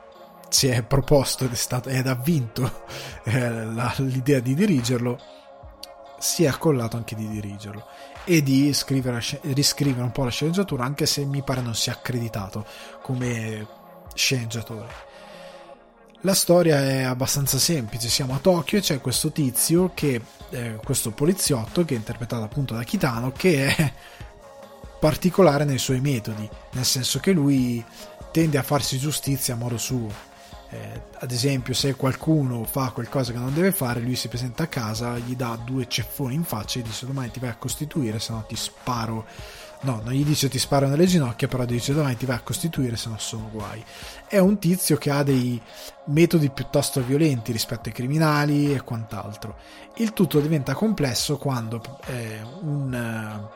si è proposto ed, è stato, ed ha vinto eh, la, l'idea di dirigerlo, si è accollato anche di dirigerlo e di scrivere, riscrivere un po' la sceneggiatura, anche se mi pare non sia accreditato come sceneggiatore. La storia è abbastanza semplice, siamo a Tokyo e c'è questo tizio che, eh, questo poliziotto che è interpretato appunto da Kitano, che è particolare nei suoi metodi, nel senso che lui tende a farsi giustizia a modo suo eh, ad esempio, se qualcuno fa qualcosa che non deve fare, lui si presenta a casa, gli dà due ceffoni in faccia e dice domani ti vai a costituire, se no ti sparo. No, non gli dice ti sparo nelle ginocchia, però dice domani ti vai a costituire, se no sono guai. È un tizio che ha dei metodi piuttosto violenti rispetto ai criminali e quant'altro. Il tutto diventa complesso quando eh, un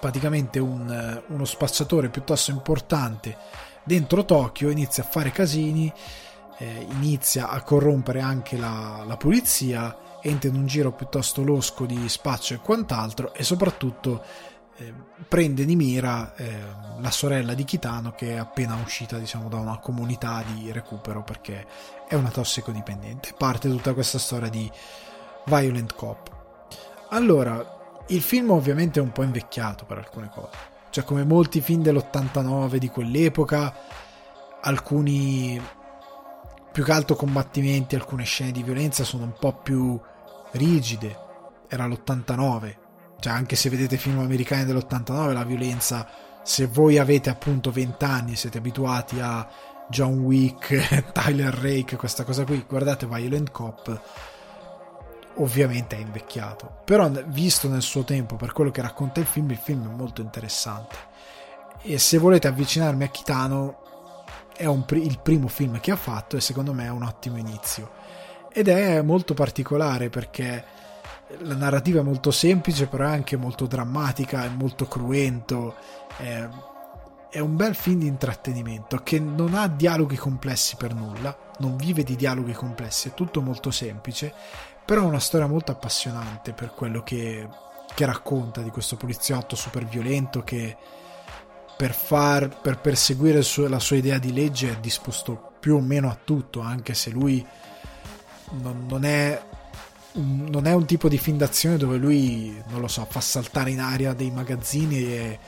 praticamente un, uno spacciatore piuttosto importante dentro Tokyo inizia a fare casini, eh, inizia a corrompere anche la, la polizia, entra in un giro piuttosto losco di spaccio e quant'altro e soprattutto eh, prende di mira eh, la sorella di Kitano che è appena uscita diciamo da una comunità di recupero perché è una tossicodipendente. Parte tutta questa storia di Violent Cop. Allora, il film ovviamente è un po' invecchiato per alcune cose cioè, come molti film dell'89 di quell'epoca, alcuni più che altro combattimenti, alcune scene di violenza sono un po' più rigide. Era l'89. Cioè, anche se vedete film americani dell'89, la violenza, se voi avete appunto 20 anni, siete abituati a John Wick, Tyler Rake, questa cosa qui, guardate Violent Cop ovviamente è invecchiato, però visto nel suo tempo per quello che racconta il film, il film è molto interessante. E se volete avvicinarmi a Kitano, è pr- il primo film che ha fatto e secondo me è un ottimo inizio. Ed è molto particolare perché la narrativa è molto semplice, però è anche molto drammatica, è molto cruento. È, è un bel film di intrattenimento che non ha dialoghi complessi per nulla, non vive di dialoghi complessi, è tutto molto semplice, però è una storia molto appassionante per quello che, che racconta di questo poliziotto super violento che per, far, per perseguire suo, la sua idea di legge è disposto più o meno a tutto, anche se lui non, non, è, non è un tipo di film d'azione dove lui, non lo so, fa saltare in aria dei magazzini e...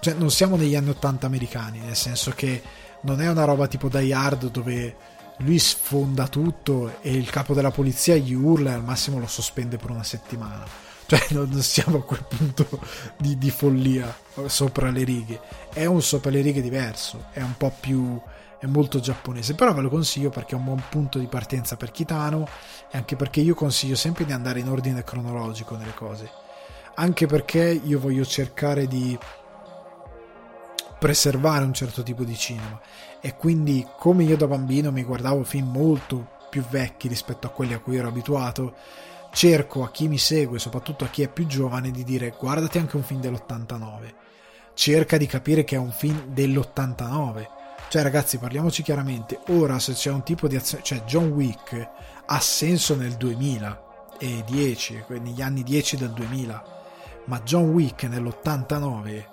Cioè, non siamo negli anni 80 americani, nel senso che non è una roba tipo Die Hard dove lui sfonda tutto e il capo della polizia gli urla e al massimo lo sospende per una settimana. Cioè, non siamo a quel punto di, di follia sopra le righe. È un sopra le righe diverso, è un po' più. è molto giapponese. Però ve lo consiglio perché è un buon punto di partenza per Kitano e anche perché io consiglio sempre di andare in ordine cronologico nelle cose. Anche perché io voglio cercare di preservare un certo tipo di cinema e quindi come io da bambino mi guardavo film molto più vecchi rispetto a quelli a cui ero abituato cerco a chi mi segue soprattutto a chi è più giovane di dire guardati anche un film dell'89 cerca di capire che è un film dell'89 cioè ragazzi parliamoci chiaramente ora se c'è un tipo di azione cioè John Wick ha senso nel 2010 negli anni 10 del 2000 ma John Wick nell'89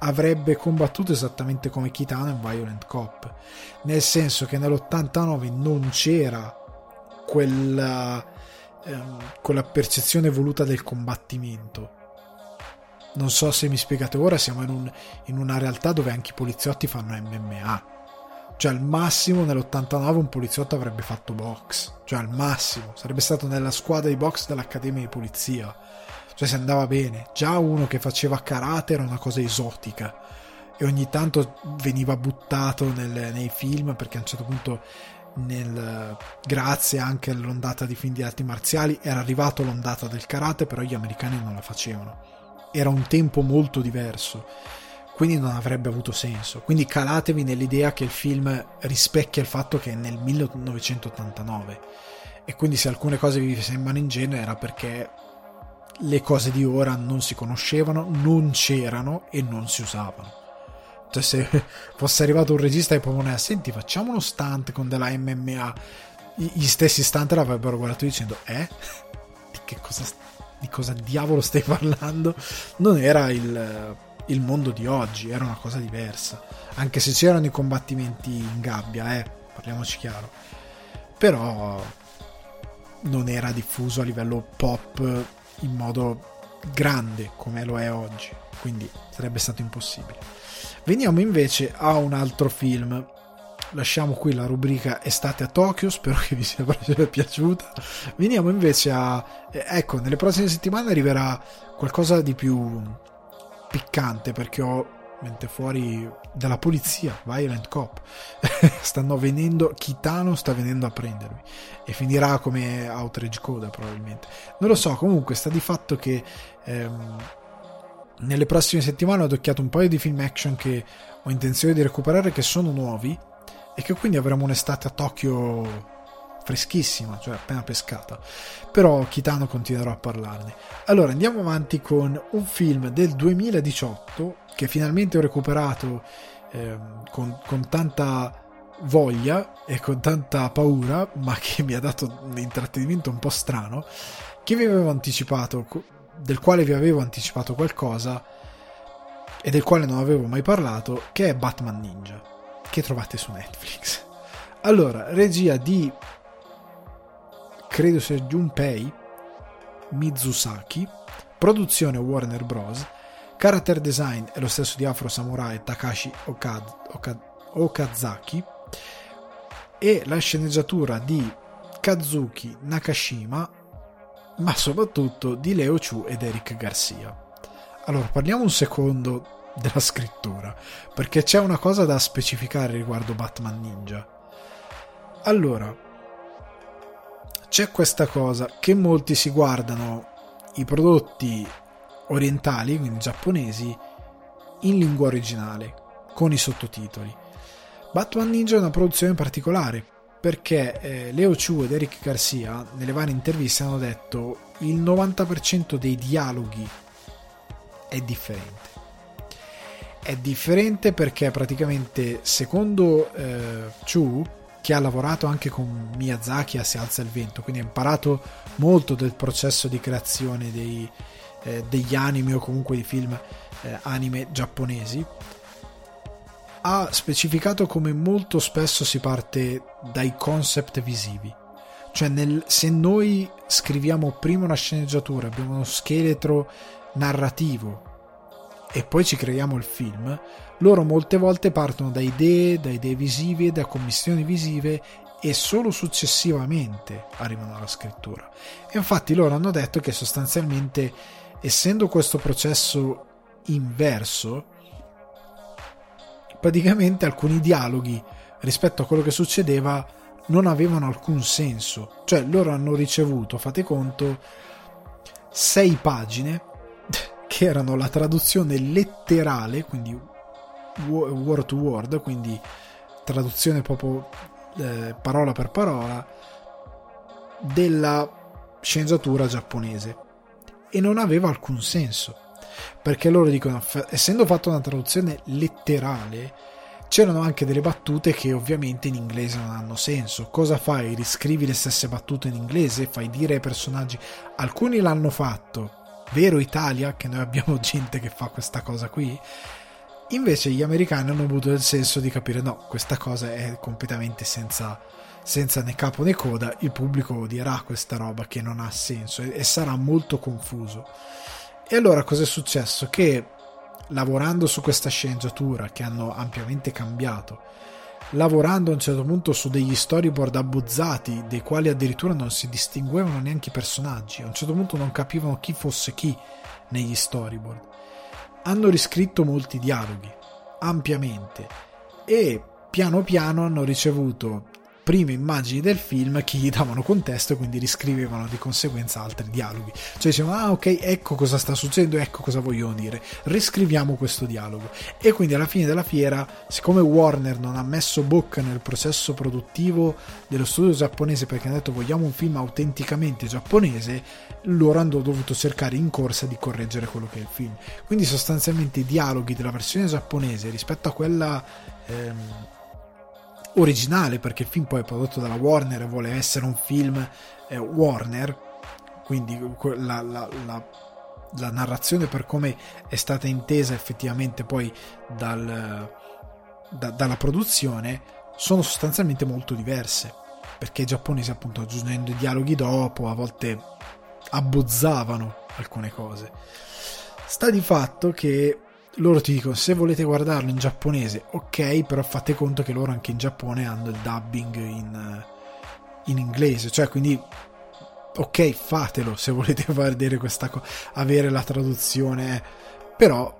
avrebbe combattuto esattamente come Kitano in Violent Cop, nel senso che nell'89 non c'era quella, ehm, quella percezione voluta del combattimento. Non so se mi spiegate ora, siamo in, un, in una realtà dove anche i poliziotti fanno MMA. Cioè al massimo nell'89 un poliziotto avrebbe fatto box, cioè al massimo, sarebbe stato nella squadra di box dell'Accademia di Polizia cioè se andava bene. Già uno che faceva karate era una cosa esotica. E ogni tanto veniva buttato nel, nei film perché a un certo punto nel, grazie anche all'ondata di film di arti marziali era arrivato l'ondata del karate però gli americani non la facevano. Era un tempo molto diverso. Quindi non avrebbe avuto senso. Quindi calatevi nell'idea che il film rispecchia il fatto che è nel 1989 e quindi se alcune cose vi sembrano ingenue era perché le cose di ora non si conoscevano, non c'erano e non si usavano. Cioè, se fosse arrivato un regista e propone, senti, facciamo uno stunt con della MMA, gli stessi stunt l'avrebbero guardato dicendo, eh? Di che cosa, di cosa diavolo stai parlando? Non era il, il mondo di oggi, era una cosa diversa. Anche se c'erano i combattimenti in gabbia, eh, parliamoci chiaro. Però non era diffuso a livello pop in modo grande come lo è oggi, quindi sarebbe stato impossibile. Veniamo invece a un altro film. Lasciamo qui la rubrica Estate a Tokyo, spero che vi sia piaciuta. Veniamo invece a... Eh, ecco, nelle prossime settimane arriverà qualcosa di più piccante perché ho mente fuori dalla polizia, Violent Cop. Stanno venendo, Kitano sta venendo a prendermi e finirà come Outrage Coda probabilmente. Non lo so, comunque sta di fatto che ehm, nelle prossime settimane ho adocchiato un paio di film action che ho intenzione di recuperare che sono nuovi e che quindi avremo un'estate a Tokyo freschissima, cioè appena pescata. Però Kitano continuerò a parlarne. Allora andiamo avanti con un film del 2018 che finalmente ho recuperato eh, con, con tanta voglia e con tanta paura, ma che mi ha dato un intrattenimento un po' strano, che vi avevo anticipato, del quale vi avevo anticipato qualcosa e del quale non avevo mai parlato, che è Batman Ninja, che trovate su Netflix. Allora, regia di credo sia Junpei Mizusaki, produzione Warner Bros. Character design è lo stesso di Afro Samurai Takashi Okad, Okad, Okazaki e la sceneggiatura di Kazuki Nakashima, ma soprattutto di Leo Chu ed Eric Garcia. Allora, parliamo un secondo della scrittura, perché c'è una cosa da specificare riguardo Batman Ninja. Allora, c'è questa cosa che molti si guardano i prodotti orientali, quindi giapponesi, in lingua originale, con i sottotitoli. Batman Ninja è una produzione particolare perché eh, Leo Chu ed Eric Garcia nelle varie interviste hanno detto il 90% dei dialoghi è differente. È differente perché praticamente secondo eh, Chu che ha lavorato anche con Miyazaki a Si alza il vento, quindi ha imparato molto del processo di creazione dei, eh, degli anime o comunque di film eh, anime giapponesi, ha specificato come molto spesso si parte dai concept visivi. Cioè, nel, se noi scriviamo prima una sceneggiatura, abbiamo uno scheletro narrativo e poi ci creiamo il film, loro molte volte partono da idee, da idee visive, da commissioni visive e solo successivamente arrivano alla scrittura. E infatti loro hanno detto che sostanzialmente, essendo questo processo inverso, praticamente alcuni dialoghi rispetto a quello che succedeva non avevano alcun senso. Cioè loro hanno ricevuto, fate conto, sei pagine che erano la traduzione letterale, quindi word to word, quindi traduzione proprio eh, parola per parola, della sceneggiatura giapponese. E non aveva alcun senso. Perché loro dicono, essendo fatta una traduzione letterale, c'erano anche delle battute che ovviamente in inglese non hanno senso. Cosa fai? Riscrivi le stesse battute in inglese? Fai dire ai personaggi? Alcuni l'hanno fatto, vero Italia, che noi abbiamo gente che fa questa cosa qui. Invece gli americani hanno avuto il senso di capire no, questa cosa è completamente senza, senza né capo né coda, il pubblico odierà questa roba che non ha senso e, e sarà molto confuso. E allora cosa è successo? Che lavorando su questa sceneggiatura che hanno ampiamente cambiato, lavorando a un certo punto su degli storyboard abbuzzati, dei quali addirittura non si distinguevano neanche i personaggi, a un certo punto non capivano chi fosse chi negli storyboard. Hanno riscritto molti dialoghi, ampiamente, e piano piano hanno ricevuto prime immagini del film che gli davano contesto e quindi riscrivevano di conseguenza altri dialoghi. Cioè dicevano, ah ok, ecco cosa sta succedendo, ecco cosa vogliono dire, riscriviamo questo dialogo. E quindi alla fine della fiera, siccome Warner non ha messo bocca nel processo produttivo dello studio giapponese perché hanno detto vogliamo un film autenticamente giapponese, loro hanno dovuto cercare in corsa di correggere quello che è il film. Quindi sostanzialmente i dialoghi della versione giapponese rispetto a quella... Ehm, originale perché il film poi è prodotto dalla Warner e vuole essere un film eh, Warner quindi la, la, la, la, narrazione per come è stata intesa effettivamente poi dal, da, dalla produzione sono sostanzialmente molto diverse perché i giapponesi appunto aggiungendo i dialoghi dopo a volte abbozzavano alcune cose. Sta di fatto che loro ti dicono se volete guardarlo in giapponese ok però fate conto che loro anche in Giappone hanno il dubbing in, in inglese. Cioè quindi ok fatelo se volete vedere questa cosa avere la traduzione però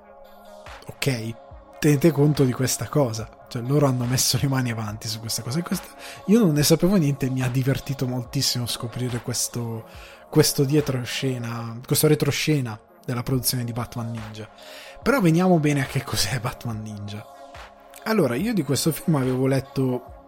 ok tenete conto di questa cosa. Cioè loro hanno messo le mani avanti su questa cosa. E questa, io non ne sapevo niente mi ha divertito moltissimo scoprire questo questo dietro scena questo retroscena della produzione di Batman Ninja però veniamo bene a che cos'è Batman Ninja. Allora, io di questo film avevo letto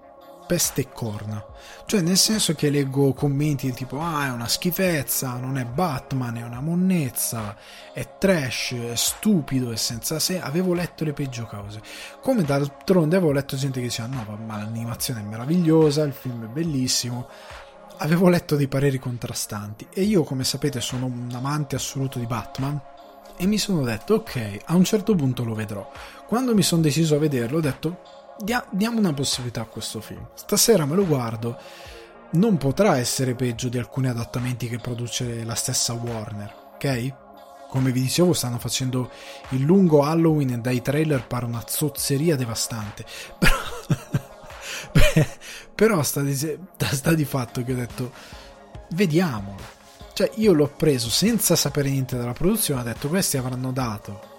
peste e corna. Cioè, nel senso che leggo commenti tipo: Ah, è una schifezza, non è Batman, è una monnezza, è trash, è stupido, è senza sé. Avevo letto le peggio cose. Come d'altronde avevo letto gente che diceva: No, ma l'animazione è meravigliosa, il film è bellissimo. Avevo letto dei pareri contrastanti. E io, come sapete, sono un amante assoluto di Batman e mi sono detto ok, a un certo punto lo vedrò. Quando mi sono deciso a vederlo ho detto dia- diamo una possibilità a questo film. Stasera me lo guardo, non potrà essere peggio di alcuni adattamenti che produce la stessa Warner, ok? Come vi dicevo stanno facendo il lungo Halloween e dai trailer pare una zozzeria devastante. Però, però sta, di, sta di fatto che ho detto vediamolo cioè, io l'ho preso senza sapere niente della produzione, ho detto questi avranno dato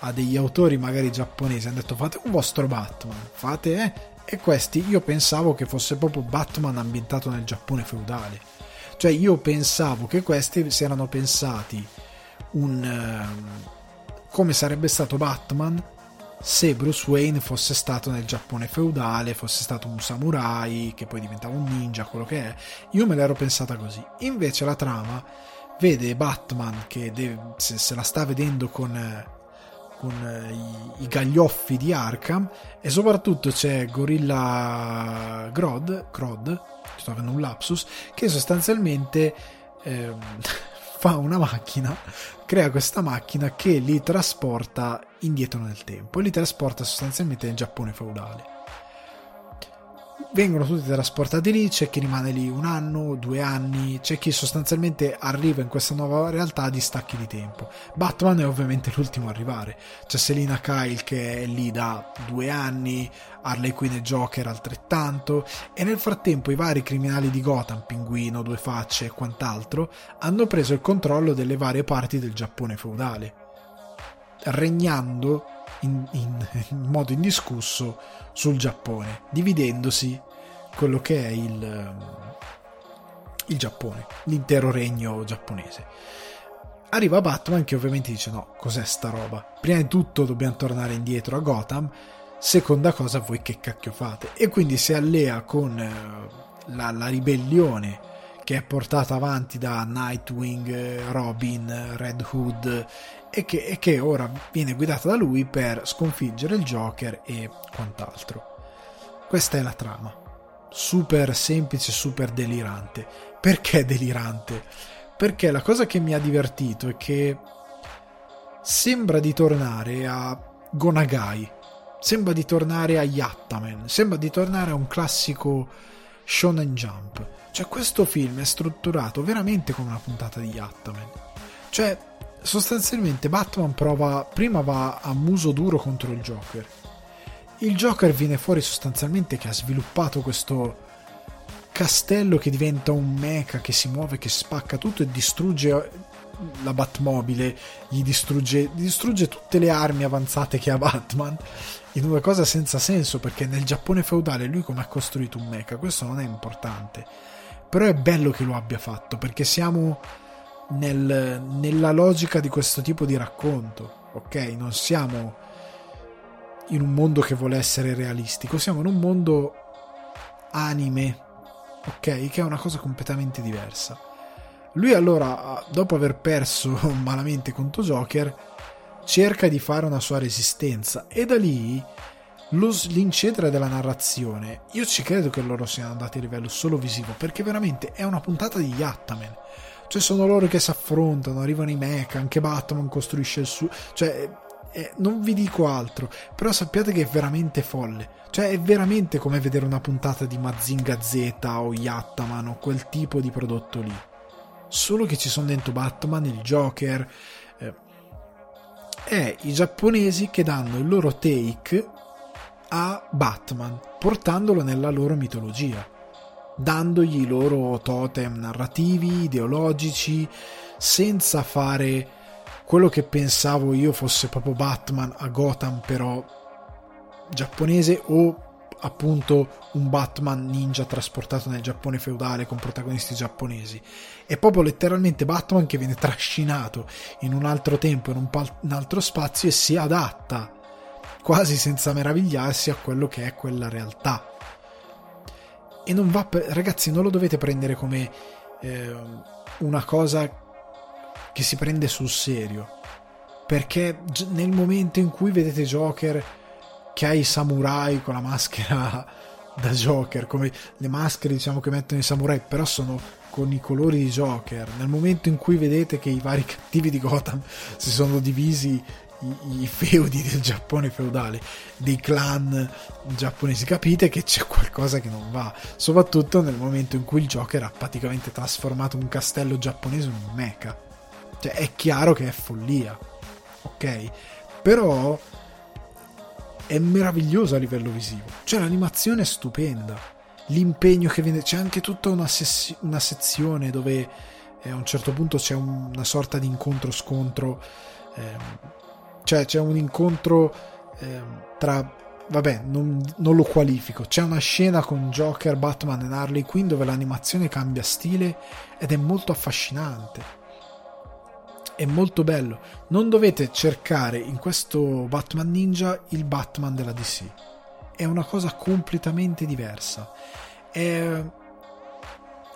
a degli autori magari giapponesi, hanno detto fate un vostro Batman, fate eh? E questi io pensavo che fosse proprio Batman ambientato nel Giappone feudale. Cioè io pensavo che questi si erano pensati un... Um, come sarebbe stato Batman se Bruce Wayne fosse stato nel Giappone feudale, fosse stato un samurai che poi diventava un ninja, quello che è, io me l'ero pensata così. Invece la trama vede Batman che deve, se, se, la sta vedendo con, con eh, i, i, gaglioffi di Arkham e soprattutto c'è Gorilla Grodd, Grodd sto avendo un lapsus, che sostanzialmente eh, fa una macchina, crea questa macchina che li trasporta indietro nel tempo e li trasporta sostanzialmente nel Giappone feudale vengono tutti trasportati lì, c'è chi rimane lì un anno, due anni, c'è chi sostanzialmente arriva in questa nuova realtà di stacchi di tempo. Batman è ovviamente l'ultimo a arrivare, c'è Selina Kyle che è lì da due anni, Harley Quinn e Joker altrettanto, e nel frattempo i vari criminali di Gotham, Pinguino, Due Facce e quant'altro, hanno preso il controllo delle varie parti del Giappone feudale, regnando in, in, in modo indiscusso sul Giappone, dividendosi quello che è il, il Giappone, l'intero regno giapponese. Arriva Batman che ovviamente dice no, cos'è sta roba? Prima di tutto dobbiamo tornare indietro a Gotham, seconda cosa voi che cacchio fate? E quindi si allea con eh, la, la ribellione che è portata avanti da Nightwing, Robin, Red Hood e che, e che ora viene guidata da lui per sconfiggere il Joker e quant'altro. Questa è la trama. Super semplice, super delirante. Perché delirante? Perché la cosa che mi ha divertito è che sembra di tornare a Gonagai, sembra di tornare a Yattaman, sembra di tornare a un classico Shonen Jump. Cioè questo film è strutturato veramente come una puntata di Yattaman. Cioè sostanzialmente Batman prova prima va a muso duro contro il Joker il Joker viene fuori sostanzialmente che ha sviluppato questo castello che diventa un mecha che si muove, che spacca tutto e distrugge la Batmobile, gli distrugge, distrugge tutte le armi avanzate che ha Batman in una cosa senza senso perché nel Giappone feudale lui come ha costruito un mecha, questo non è importante, però è bello che lo abbia fatto perché siamo nel, nella logica di questo tipo di racconto, ok? Non siamo in un mondo che vuole essere realistico, siamo in un mondo anime, ok? Che è una cosa completamente diversa. Lui allora, dopo aver perso malamente contro Joker, cerca di fare una sua resistenza e da lì lo, l'incedere della narrazione, io ci credo che loro siano andati a livello solo visivo, perché veramente è una puntata di Yattaman. Cioè sono loro che si affrontano, arrivano i mecha, anche Batman costruisce il suo... Cioè eh, non vi dico altro, però sappiate che è veramente folle. Cioè è veramente come vedere una puntata di Mazinga Z o Yattaman o quel tipo di prodotto lì. Solo che ci sono dentro Batman, il Joker e i giapponesi che danno il loro take a Batman, portandolo nella loro mitologia, dandogli i loro totem narrativi, ideologici, senza fare quello che pensavo io fosse proprio Batman a Gotham però giapponese o appunto un Batman ninja trasportato nel Giappone feudale con protagonisti giapponesi. È proprio letteralmente Batman che viene trascinato in un altro tempo, in un, pal- un altro spazio e si adatta quasi senza meravigliarsi a quello che è quella realtà. E non va per... ragazzi, non lo dovete prendere come eh, una cosa che si prende sul serio. Perché nel momento in cui vedete Joker che ha i samurai con la maschera da Joker, come le maschere diciamo che mettono i samurai, però sono con i colori di Joker. Nel momento in cui vedete che i vari cattivi di Gotham si sono divisi i, i feudi del Giappone feudale, dei clan giapponesi, capite che c'è qualcosa che non va. Soprattutto nel momento in cui il Joker ha praticamente trasformato un castello giapponese in un mecha. Cioè, è chiaro che è follia, ok? Però è meraviglioso a livello visivo. Cioè, l'animazione è stupenda. L'impegno che viene. C'è anche tutta una, sessi... una sezione dove eh, a un certo punto c'è un... una sorta di incontro-scontro. Ehm... cioè, c'è un incontro ehm... tra vabbè, non, non, lo qualifico. C'è una scena con Joker, Batman e Harley Quinn dove l'animazione cambia stile ed è molto affascinante è molto bello. Non dovete cercare in questo Batman Ninja il Batman della DC. È una cosa completamente diversa. È,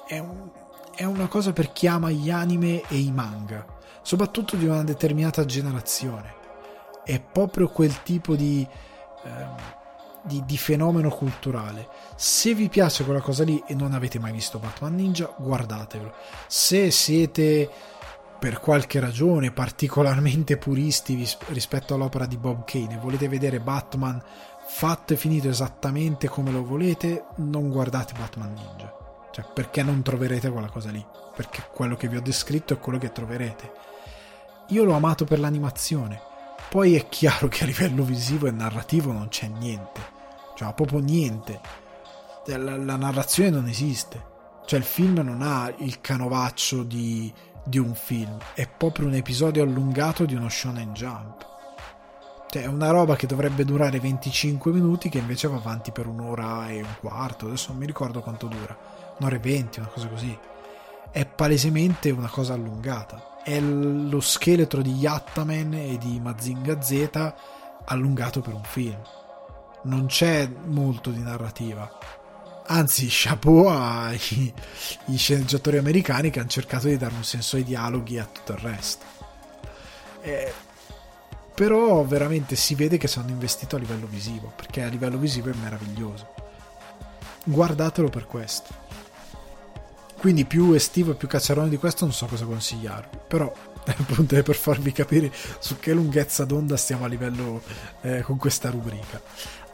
è, un, è una cosa per chi ama gli anime e i manga, soprattutto di una determinata generazione. è proprio quel tipo di, eh, di, di, fenomeno culturale. Se vi piace quella cosa lì e non avete mai visto Batman Ninja, guardatevelo. Se siete per qualche ragione particolarmente puristi rispetto all'opera di Bob Kane e volete vedere Batman fatto e finito esattamente come lo volete, non guardate Batman Ninja. Cioè, perché non troverete quella cosa lì? Perché quello che vi ho descritto è quello che troverete. Io l'ho amato per l'animazione. Poi è chiaro che a livello visivo e narrativo non c'è niente. Cioè, proprio niente. La, la narrazione non esiste. Cioè, il film non ha il canovaccio di, di un film. È proprio un episodio allungato di uno shonen jump. Cioè, è una roba che dovrebbe durare 25 minuti che invece va avanti per un'ora e un quarto. Adesso non mi ricordo quanto dura. Un'ora e venti, una cosa così. È palesemente una cosa allungata. È lo scheletro di Yattaman e di Mazinga Z allungato per un film. Non c'è molto di narrativa. Anzi, chapeau ai sceneggiatori americani che hanno cercato di dare un senso ai dialoghi e a tutto il resto. È però veramente si vede che sono investito a livello visivo perché a livello visivo è meraviglioso. Guardatelo per questo. Quindi più estivo e più cacciarone di questo non so cosa consigliarvi però appunto è per farvi capire su che lunghezza d'onda stiamo a livello eh, con questa rubrica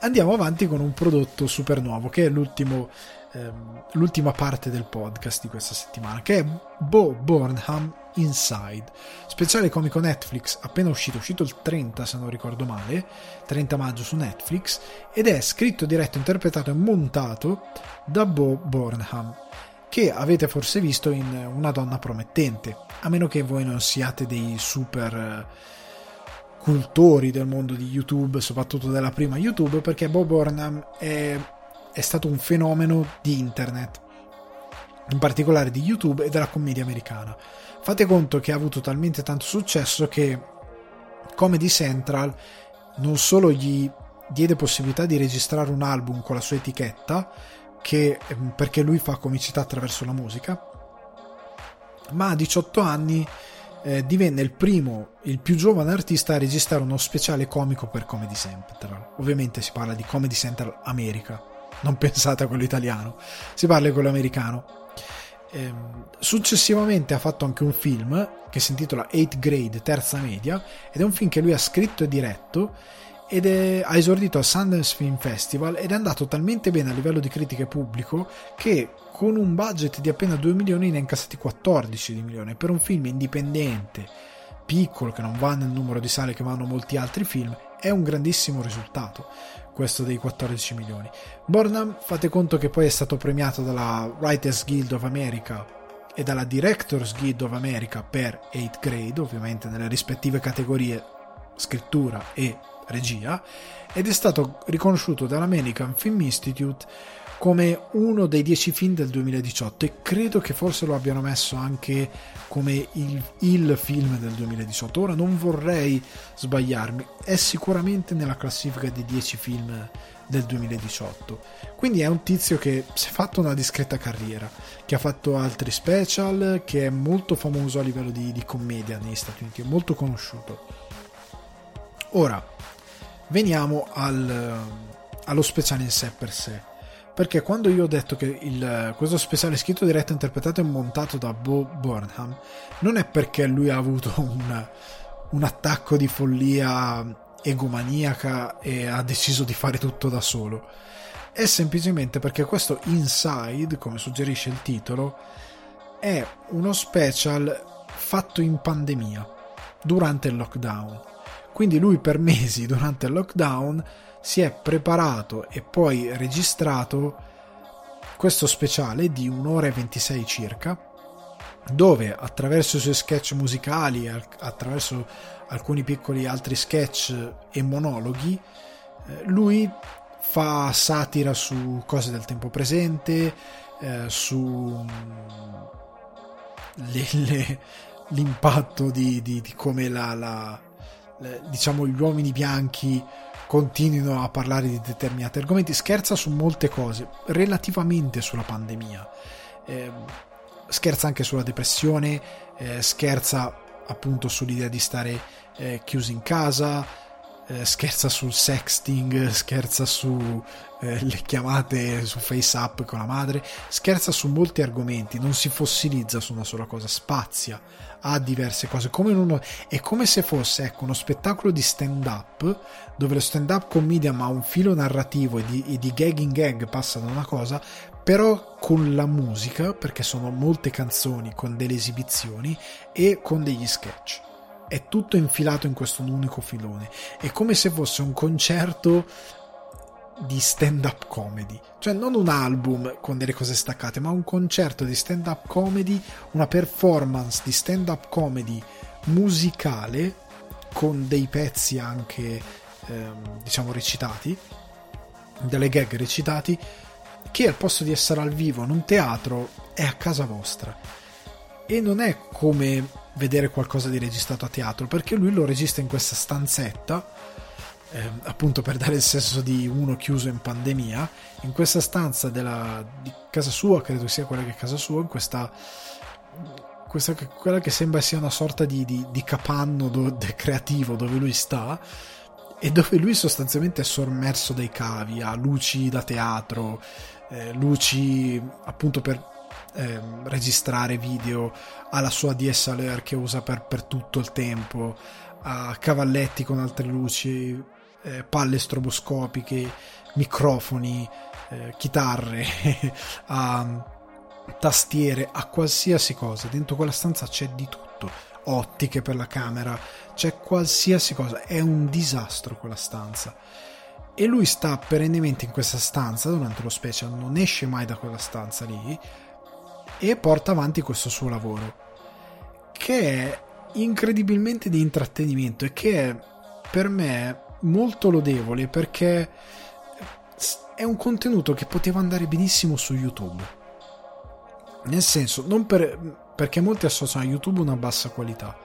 andiamo avanti con un prodotto super nuovo che è l'ultimo ehm, l'ultima parte del podcast di questa settimana che è Bo Burnham Inside, speciale comico Netflix appena uscito, uscito il 30 se non ricordo male, 30 maggio su Netflix, ed è scritto, diretto, interpretato e montato da Bo Burnham, che avete forse visto in Una donna promettente, a meno che voi non siate dei super eh, cultori del mondo di YouTube, soprattutto della prima YouTube, perché Bo Burnham è, è stato un fenomeno di internet, in particolare di YouTube e della commedia americana. Fate conto che ha avuto talmente tanto successo che Comedy Central non solo gli diede possibilità di registrare un album con la sua etichetta, che, ehm, perché lui fa comicità attraverso la musica, ma a 18 anni eh, divenne il primo, il più giovane artista a registrare uno speciale comico per Comedy Central. Ovviamente si parla di Comedy Central America, non pensate a quello italiano, si parla di quello americano. Ehm, successivamente ha fatto anche un film che si intitola 8 Grade, terza media, ed è un film che lui ha scritto e diretto ed è, ha esordito al Sundance Film Festival ed è andato talmente bene a livello di critica e pubblico che con un budget di appena 2 milioni ne ha incassati 14 di milioni per un film indipendente piccolo che non va nel numero di sale che vanno molti altri film è un grandissimo risultato questo dei 14 milioni. Burnham, fate conto che poi è stato premiato dalla Writers Guild of America e dalla Directors Guild of America per 8 grade, ovviamente nelle rispettive categorie scrittura e regia, ed è stato riconosciuto dall'American Film Institute come uno dei 10 film del 2018 e credo che forse lo abbiano messo anche come il, il, film del 2018. Ora non vorrei sbagliarmi, è sicuramente nella classifica dei 10 film del 2018. Quindi è un tizio che si è fatto una discreta carriera, che ha fatto altri special, che è molto famoso a livello di, di commedia negli Stati Uniti, è molto conosciuto. Ora, veniamo al, allo speciale in sé per sé perché quando io ho detto che il, questo speciale scritto, diretto, interpretato e montato da Bo Burnham non è perché lui ha avuto un, un attacco di follia egomaniaca e ha deciso di fare tutto da solo è semplicemente perché questo Inside, come suggerisce il titolo, è uno special fatto in pandemia, durante il lockdown. Quindi lui per mesi durante il lockdown si è preparato e poi registrato questo speciale di un'ora e 26 circa dove attraverso i suoi sketch musicali attraverso alcuni piccoli altri sketch e monologhi eh, lui fa satira su cose del tempo presente eh, su mm, le, le, l'impatto di, di, di come la, la, diciamo gli uomini bianchi continuino a parlare di determinati argomenti, scherza su molte cose, relativamente sulla pandemia. Eh, scherza anche sulla depressione, eh, scherza appunto sull'idea di stare eh, chiusi in casa, eh, scherza sul sexting, scherza su eh, le chiamate su FaceApp con la madre, scherza su molti argomenti, non si fossilizza su una sola cosa, spazia, ha diverse cose, come uno, è come se fosse ecco, uno spettacolo di stand-up, dove lo stand-up comedian ha un filo narrativo e di, e di gag in gag passa da una cosa, però con la musica, perché sono molte canzoni con delle esibizioni e con degli sketch. È tutto infilato in questo unico filone. È come se fosse un concerto di stand-up comedy, cioè non un album con delle cose staccate, ma un concerto di stand-up comedy, una performance di stand-up comedy musicale con dei pezzi anche ehm, diciamo recitati, delle gag recitati, che al posto di essere al vivo in un teatro è a casa vostra. E non è come vedere qualcosa di registrato a teatro, perché lui lo registra in questa stanzetta eh, appunto per dare il senso di uno chiuso in pandemia, in questa stanza della, di casa sua, credo sia quella che è casa sua, in questa, questa quella che sembra sia una sorta di, di, di capanno do, creativo dove lui sta e dove lui sostanzialmente è sommerso dai cavi, ha luci da teatro, eh, luci appunto per eh, registrare video, ha la sua DSLR che usa per, per tutto il tempo, ha cavalletti con altre luci, eh, palle stroboscopiche, microfoni, eh, chitarre, a tastiere, a qualsiasi cosa. Dentro quella stanza c'è di tutto. Ottiche per la camera, c'è qualsiasi cosa. È un disastro quella stanza. E lui sta perennemente in questa stanza durante lo special, non esce mai da quella stanza lì e porta avanti questo suo lavoro che è incredibilmente di intrattenimento e che è per me molto lodevole perché è un contenuto che poteva andare benissimo su YouTube. Nel senso, non per, perché molti associano a YouTube una bassa qualità.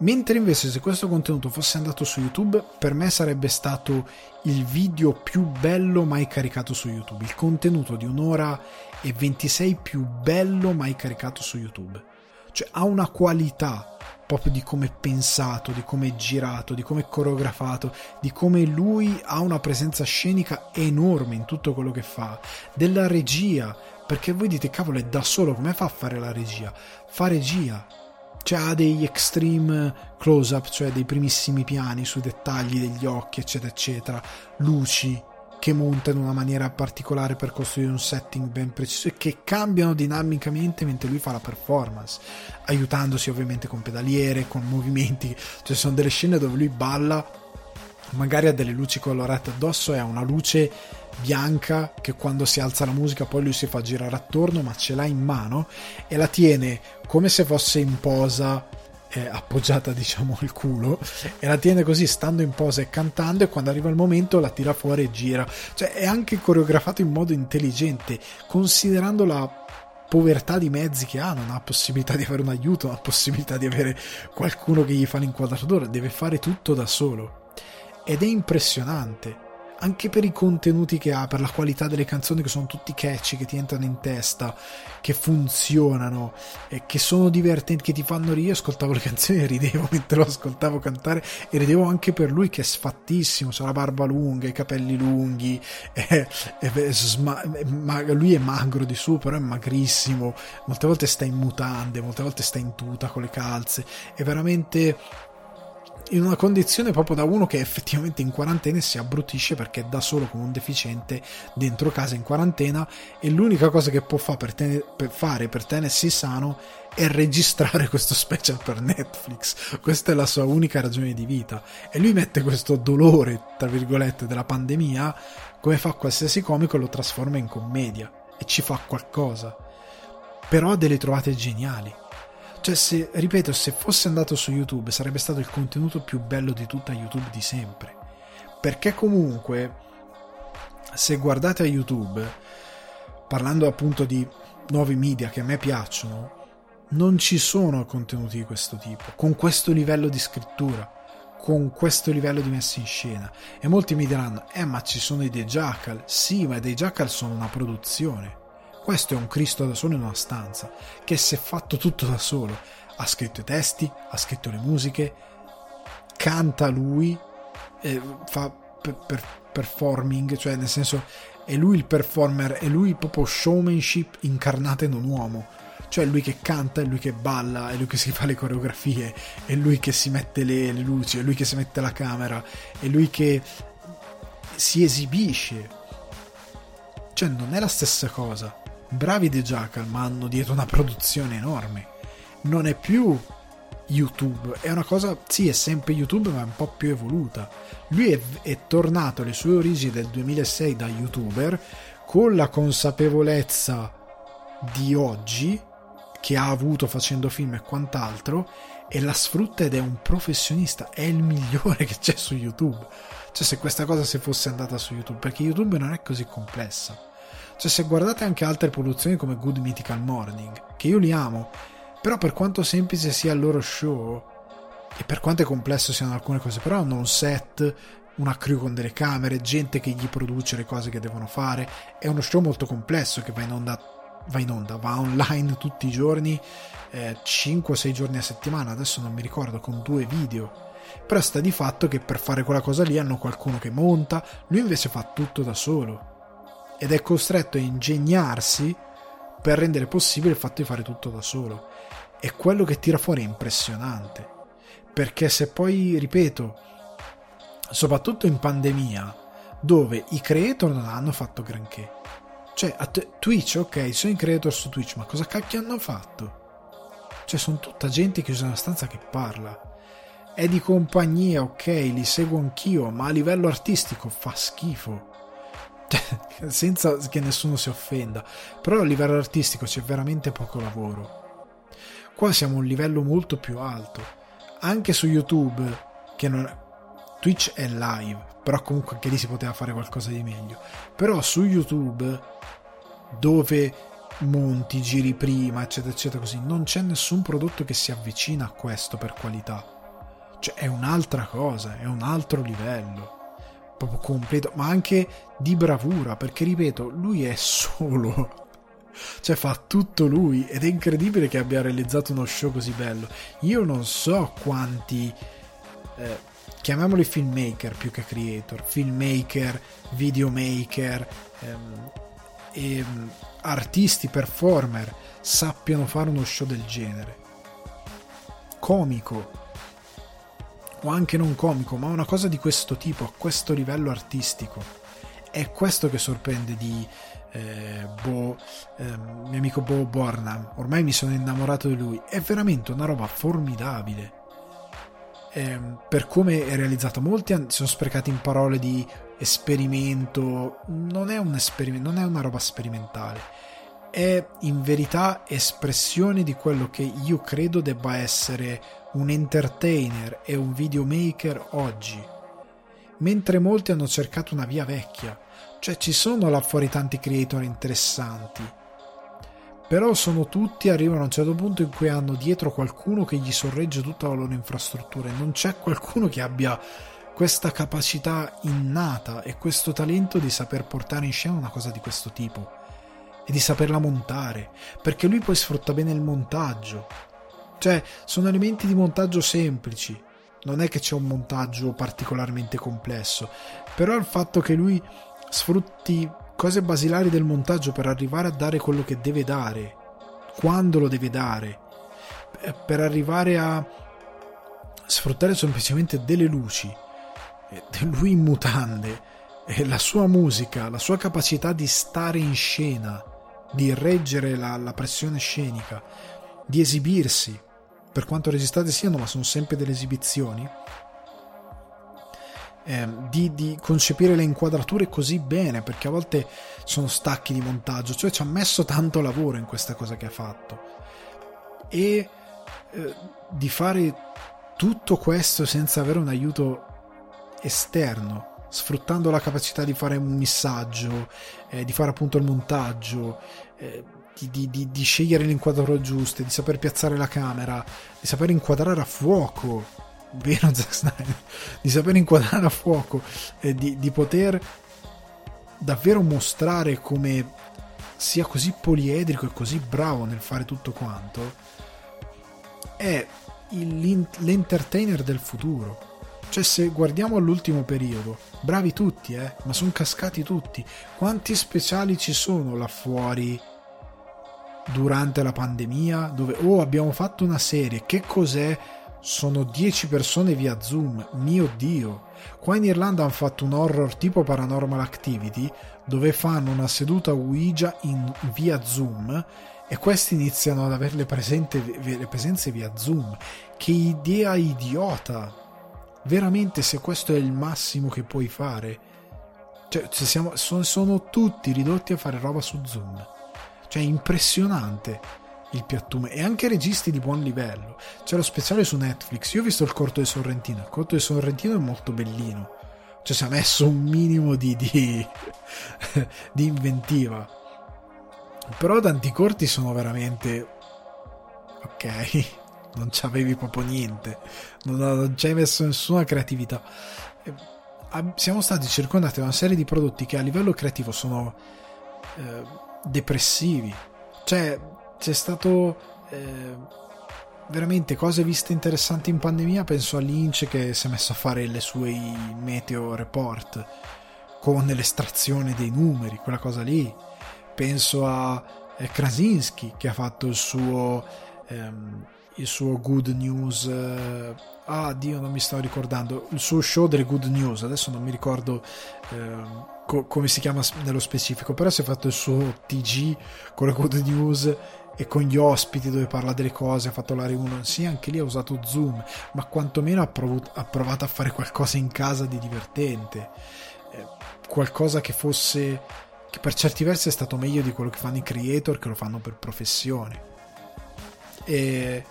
Mentre invece se questo contenuto fosse andato su YouTube, per me sarebbe stato il video più bello mai caricato su YouTube, il contenuto di un'ora e 26 più bello mai caricato su YouTube. Cioè ha una qualità proprio di come è pensato, di come è girato, di come è coreografato, di come lui ha una presenza scenica enorme in tutto quello che fa, della regia, perché voi dite cavolo è da solo, come fa a fare la regia? Fa regia, cioè ha degli extreme close up, cioè dei primissimi piani sui dettagli degli occhi, eccetera, eccetera, luci, che monta in una maniera particolare per costruire un setting ben preciso e che cambiano dinamicamente mentre lui fa la performance, aiutandosi ovviamente con pedaliere, con movimenti, cioè sono delle scene dove lui balla, magari ha delle luci colorate addosso e ha una luce bianca che quando si alza la musica poi lui si fa girare attorno ma ce l'ha in mano e la tiene come se fosse in posa eh, appoggiata diciamo al culo e la tiene così stando in posa e cantando e quando arriva il momento la tira fuori e gira. Cioè è anche coreografato in modo intelligente considerando la povertà di mezzi che ha non ha possibilità di avere un aiuto non ha possibilità di avere qualcuno che gli fa l'inquadratura deve fare tutto da solo. Ed è impressionante anche per i contenuti che ha, per la qualità delle canzoni che sono tutti catchy, che ti entrano in testa, che funzionano, e che sono divertenti, che ti fanno ridere. Io ascoltavo le canzoni e ridevo mentre lo ascoltavo cantare e ridevo anche per lui che è sfattissimo, ha la barba lunga, i capelli lunghi, è, è, è sma- ma, lui è magro di su, però è magrissimo, molte volte sta in mutande, molte volte sta in tuta con le calze, è veramente in una condizione proprio da uno che effettivamente in quarantena si abbrutisce perché è da solo come un deficiente dentro casa in quarantena e l'unica cosa che può fare per, ten- per fare per tenersi sano è registrare questo special per Netflix. Questa è la sua unica ragione di vita. E lui mette questo dolore, tra virgolette, della pandemia, come fa qualsiasi comico, lo trasforma in commedia e ci fa qualcosa. Però ha delle trovate geniali cioè, se, ripeto, se fosse andato su YouTube sarebbe stato il contenuto più bello di tutta YouTube di sempre. Perché comunque, se guardate a YouTube, parlando appunto di nuovi media che a me piacciono, non ci sono contenuti di questo tipo, con questo livello di scrittura, con questo livello di messa in scena. E molti mi diranno, eh ma ci sono i The Jackal. Sì, ma i The Jackal sono una produzione questo è un Cristo da solo in una stanza, che si è fatto tutto da solo. Ha scritto i testi, ha scritto le musiche, canta lui, fa per, per, performing, cioè nel senso è lui il performer, è lui proprio showmanship incarnato in un uomo. Cioè è lui che canta, è lui che balla, è lui che si fa le coreografie, è lui che si mette le, le luci, è lui che si mette la camera, è lui che si esibisce. Cioè non è la stessa cosa. Bravi The Jackal, ma hanno dietro una produzione enorme. Non è più YouTube, è una cosa, sì, è sempre YouTube, ma è un po' più evoluta. Lui è, è tornato alle sue origini del 2006 da YouTuber con la consapevolezza di oggi che ha avuto facendo film e quant'altro e la sfrutta ed è un professionista, è il migliore che c'è su YouTube. Cioè se questa cosa si fosse andata su YouTube, perché YouTube non è così complessa. Cioè se guardate anche altre produzioni come Good Mythical Morning, che io li amo, però per quanto semplice sia il loro show e per quanto è complesso siano alcune cose, però hanno un set, una crew con delle camere, gente che gli produce le cose che devono fare, è uno show molto complesso che va in onda va in onda, va online tutti i giorni, eh, 5-6 giorni a settimana, adesso non mi ricordo, con due video. Però sta di fatto che per fare quella cosa lì hanno qualcuno che monta, lui invece fa tutto da solo. Ed è costretto a ingegnarsi per rendere possibile il fatto di fare tutto da solo. E quello che tira fuori è impressionante. Perché se poi, ripeto, soprattutto in pandemia, dove i creator non hanno fatto granché, cioè, a Twitch, ok, sono i creator su Twitch, ma cosa cacchio hanno fatto? Cioè, sono tutta gente chiusa in una stanza che parla. È di compagnia, ok, li seguo anch'io, ma a livello artistico fa schifo. Cioè, senza che nessuno si offenda. Però a livello artistico c'è veramente poco lavoro. Qua siamo a un livello molto più alto. Anche su YouTube, che non... Twitch è live, però comunque anche lì si poteva fare qualcosa di meglio. Però su YouTube dove monti, giri prima, eccetera, eccetera, così. Non c'è nessun prodotto che si avvicina a questo per qualità. Cioè, è un'altra cosa, è un altro livello. Proprio completo, ma anche di bravura, perché ripeto, lui è solo. Cioè, fa tutto lui ed è incredibile che abbia realizzato uno show così bello. Io non so quanti. Eh, chiamiamoli filmmaker più che creator, filmmaker, videomaker, ehm, e mm, artisti, performer sappiano fare uno show del genere. Comico, o anche non comico, ma una cosa di questo tipo, a questo livello artistico. È questo che sorprende di eh, Bo, eh, mio amico Bo Bornam. Ormai mi sono innamorato di lui. È veramente una roba formidabile. Eh, per come è realizzato, molti si sono sprecati in parole di esperimento, non è un esperimento, non è una roba sperimentale, è in verità espressione di quello che io credo debba essere un entertainer e un videomaker oggi. Mentre molti hanno cercato una via vecchia, cioè ci sono là fuori tanti creator interessanti, però sono tutti arrivano a un certo punto in cui hanno dietro qualcuno che gli sorregge tutta la loro infrastruttura e non c'è qualcuno che abbia questa capacità innata e questo talento di saper portare in scena una cosa di questo tipo e di saperla montare, perché lui poi sfrutta bene il montaggio. Cioè, sono elementi di montaggio semplici, non è che c'è un montaggio particolarmente complesso, però il fatto che lui sfrutti cose basilari del montaggio per arrivare a dare quello che deve dare, quando lo deve dare, per arrivare a sfruttare semplicemente delle luci lui in mutande, la sua musica, la sua capacità di stare in scena, di reggere la, la pressione scenica, di esibirsi, per quanto registrate siano, ma sono sempre delle esibizioni, eh, di, di, concepire le inquadrature così bene, perché a volte sono stacchi di montaggio, cioè ci ha messo tanto lavoro in questa cosa che ha fatto. E eh, di fare tutto questo senza avere un aiuto esterno, sfruttando la capacità di fare un missaggio, eh, di fare appunto il montaggio, eh, di, di, di, scegliere le inquadrature di saper piazzare la camera, di saper inquadrare a fuoco, vero Zack Snyder? Di saper inquadrare a fuoco e di, di poter davvero mostrare come sia così poliedrico e così bravo nel fare tutto quanto, è l'entertainer del futuro Cioè, se guardiamo all'ultimo periodo, bravi tutti, eh, ma sono cascati tutti. Quanti speciali ci sono là fuori durante la pandemia? Dove, oh, abbiamo fatto una serie, che cos'è? Sono 10 persone via Zoom, mio dio. Qua in Irlanda hanno fatto un horror tipo Paranormal Activity, dove fanno una seduta Ouija in, via Zoom e questi iniziano ad avere le, presente, le presenze via Zoom. Che idea idiota! Veramente, se questo è il massimo che puoi fare, cioè, siamo, sono, sono, tutti ridotti a fare roba su Zoom. Cioè, impressionante il piattume. E anche registi di buon livello. C'è lo speciale su Netflix. Io ho visto il corto di Sorrentino. Il corto di Sorrentino è molto bellino. Cioè, si è messo un minimo di, di, di inventiva però tanti corti sono veramente... Ok, non c'avevi proprio niente, non, non ci hai messo nessuna creatività. Siamo stati circondati da una serie di prodotti che a livello creativo sono eh, depressivi. Cioè, c'è stato eh, veramente cose viste interessanti in pandemia. Penso a Lynch che si è messo a fare le sue meteo report con l'estrazione dei numeri, quella cosa lì penso a eh, Krasinski che ha fatto il suo, ehm, il suo Good News. Eh, ah, Dio, non mi sto ricordando. Il suo show delle Good News. Adesso non mi ricordo ehm, co- come si chiama nello specifico. Però si è fatto il suo TG con le Good News e con gli ospiti dove parla delle cose, ha fatto l'area 1, sì, anche lì ha usato Zoom, ma quantomeno ha, prov- ha provato a fare qualcosa in casa di divertente, eh, qualcosa che fosse che per certi versi è stato meglio di quello che fanno i creator che lo fanno per professione. E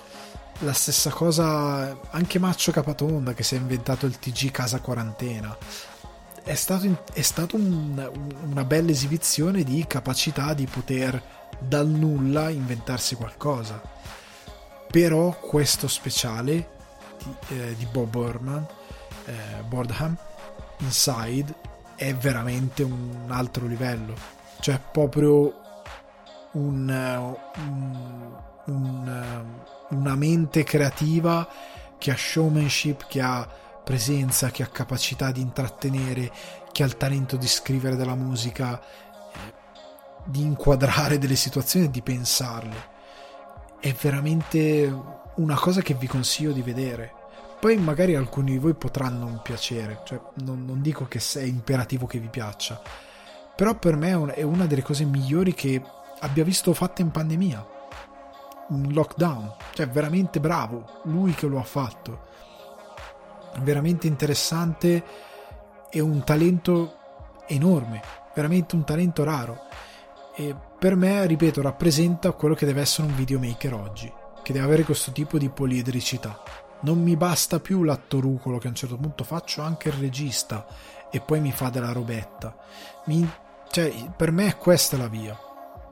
la stessa cosa anche Maccio Capatonda che si è inventato il TG Casa Quarantena. È stato, è stato un, una bella esibizione di capacità di poter dal nulla inventarsi qualcosa. Però questo speciale di, eh, di Bob Burman, eh, Bordham, Inside, è veramente un altro livello. Cioè, proprio un, un, un, una mente creativa che ha showmanship, che ha presenza, che ha capacità di intrattenere, che ha il talento di scrivere della musica, eh, di inquadrare delle situazioni e di pensarle. È veramente una cosa che vi consiglio di vedere. Poi magari alcuni di voi potranno non piacere, cioè non, non dico che è imperativo che vi piaccia, però per me è una delle cose migliori che abbia visto fatte in pandemia. Un lockdown, cioè veramente bravo, lui che lo ha fatto. Veramente interessante e un talento enorme, veramente un talento raro. E per me, ripeto, rappresenta quello che deve essere un videomaker oggi, che deve avere questo tipo di poliedricità non mi basta più l'attorucolo che a un certo punto faccio anche il regista e poi mi fa della robetta. Mi, cioè, per me è questa la via.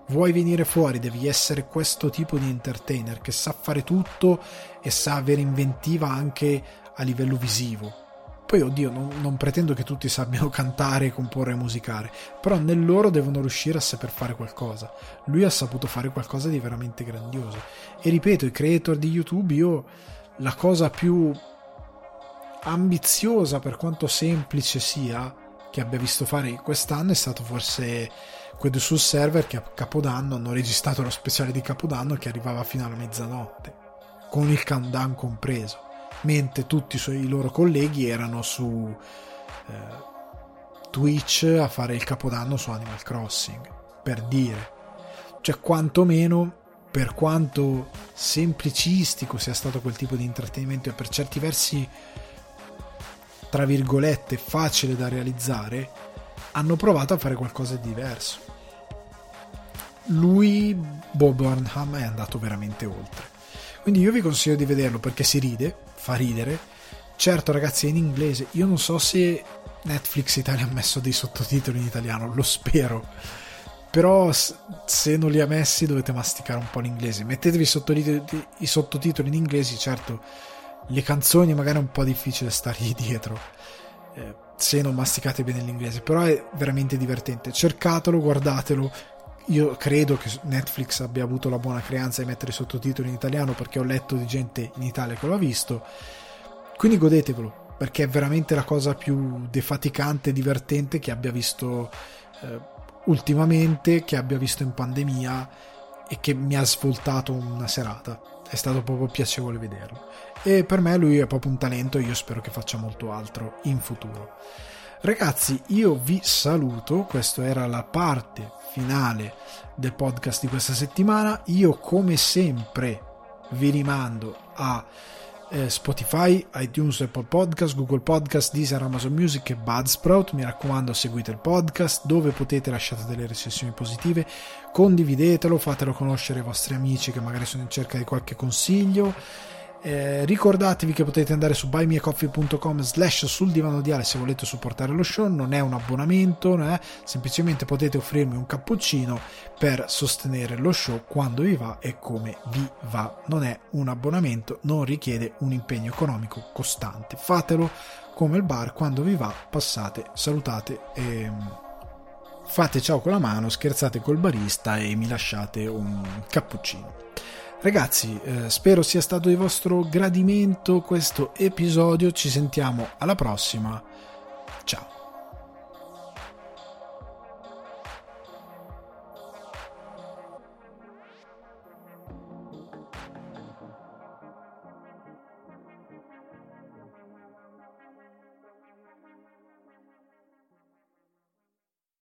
Vuoi venire fuori, devi essere questo tipo di entertainer che sa fare tutto e sa avere inventiva anche a livello visivo. Poi, oddio, non, non pretendo che tutti sappiano cantare, comporre e musicare, però nel loro devono riuscire a saper fare qualcosa. Lui ha saputo fare qualcosa di veramente grandioso. E ripeto, i creator di YouTube, io la cosa più ambiziosa per quanto semplice sia che abbia visto fare quest'anno è stato forse quello sul server che a Capodanno hanno registrato lo speciale di Capodanno che arrivava fino alla mezzanotte con il countdown compreso mentre tutti i, loro colleghi erano su eh, Twitch a fare il Capodanno su Animal Crossing per dire cioè quantomeno per quanto semplicistico sia stato quel tipo di intrattenimento e per certi versi tra virgolette facile da realizzare, hanno provato a fare qualcosa di diverso. Lui, Bob Burnham, è andato veramente oltre. Quindi io vi consiglio di vederlo perché si ride, fa ridere. Certo, ragazzi, è in inglese. Io non so se Netflix Italia ha messo dei sottotitoli in italiano, lo spero però se non li ha messi dovete masticare un po' l'inglese mettetevi i sottotitoli, in inglese certo le canzoni magari è un po' difficile stargli dietro eh, se non masticate bene l'inglese però è veramente divertente cercatelo guardatelo io credo che Netflix abbia avuto la buona creanza di mettere sottotitoli in italiano perché ho letto di gente in Italia che lo ha visto quindi godetevelo perché è veramente la cosa più defaticante e divertente che abbia visto eh, ultimamente, che abbia visto in pandemia e che mi ha svoltato una serata. È stato proprio piacevole vederlo. E per me lui è proprio un talento e io spero che faccia molto altro in futuro. Ragazzi, io vi saluto, questa era la parte finale del podcast di questa settimana. Io come sempre vi rimando a eh, Spotify, iTunes, Apple Podcast, Google Podcast, Deezer, Amazon Music e Budsprout. Mi raccomando, seguite il podcast dove potete lasciate delle recensioni positive, condividetelo, fatelo conoscere ai vostri amici che magari sono in cerca di qualche consiglio eh, ricordatevi che potete andare su buymeacoffee.com slash sul divano di Ale se volete supportare lo show, non è un abbonamento, è, semplicemente potete offrirmi un cappuccino per sostenere lo show quando vi va e come vi va. Non è un abbonamento, non richiede un impegno economico costante. Fatelo come il bar, quando vi va, passate, salutate e mm, fate ciao con la mano, scherzate col barista e mi lasciate un cappuccino. Ragazzi, eh, spero sia stato di vostro gradimento questo episodio. Ci sentiamo alla prossima. Ciao.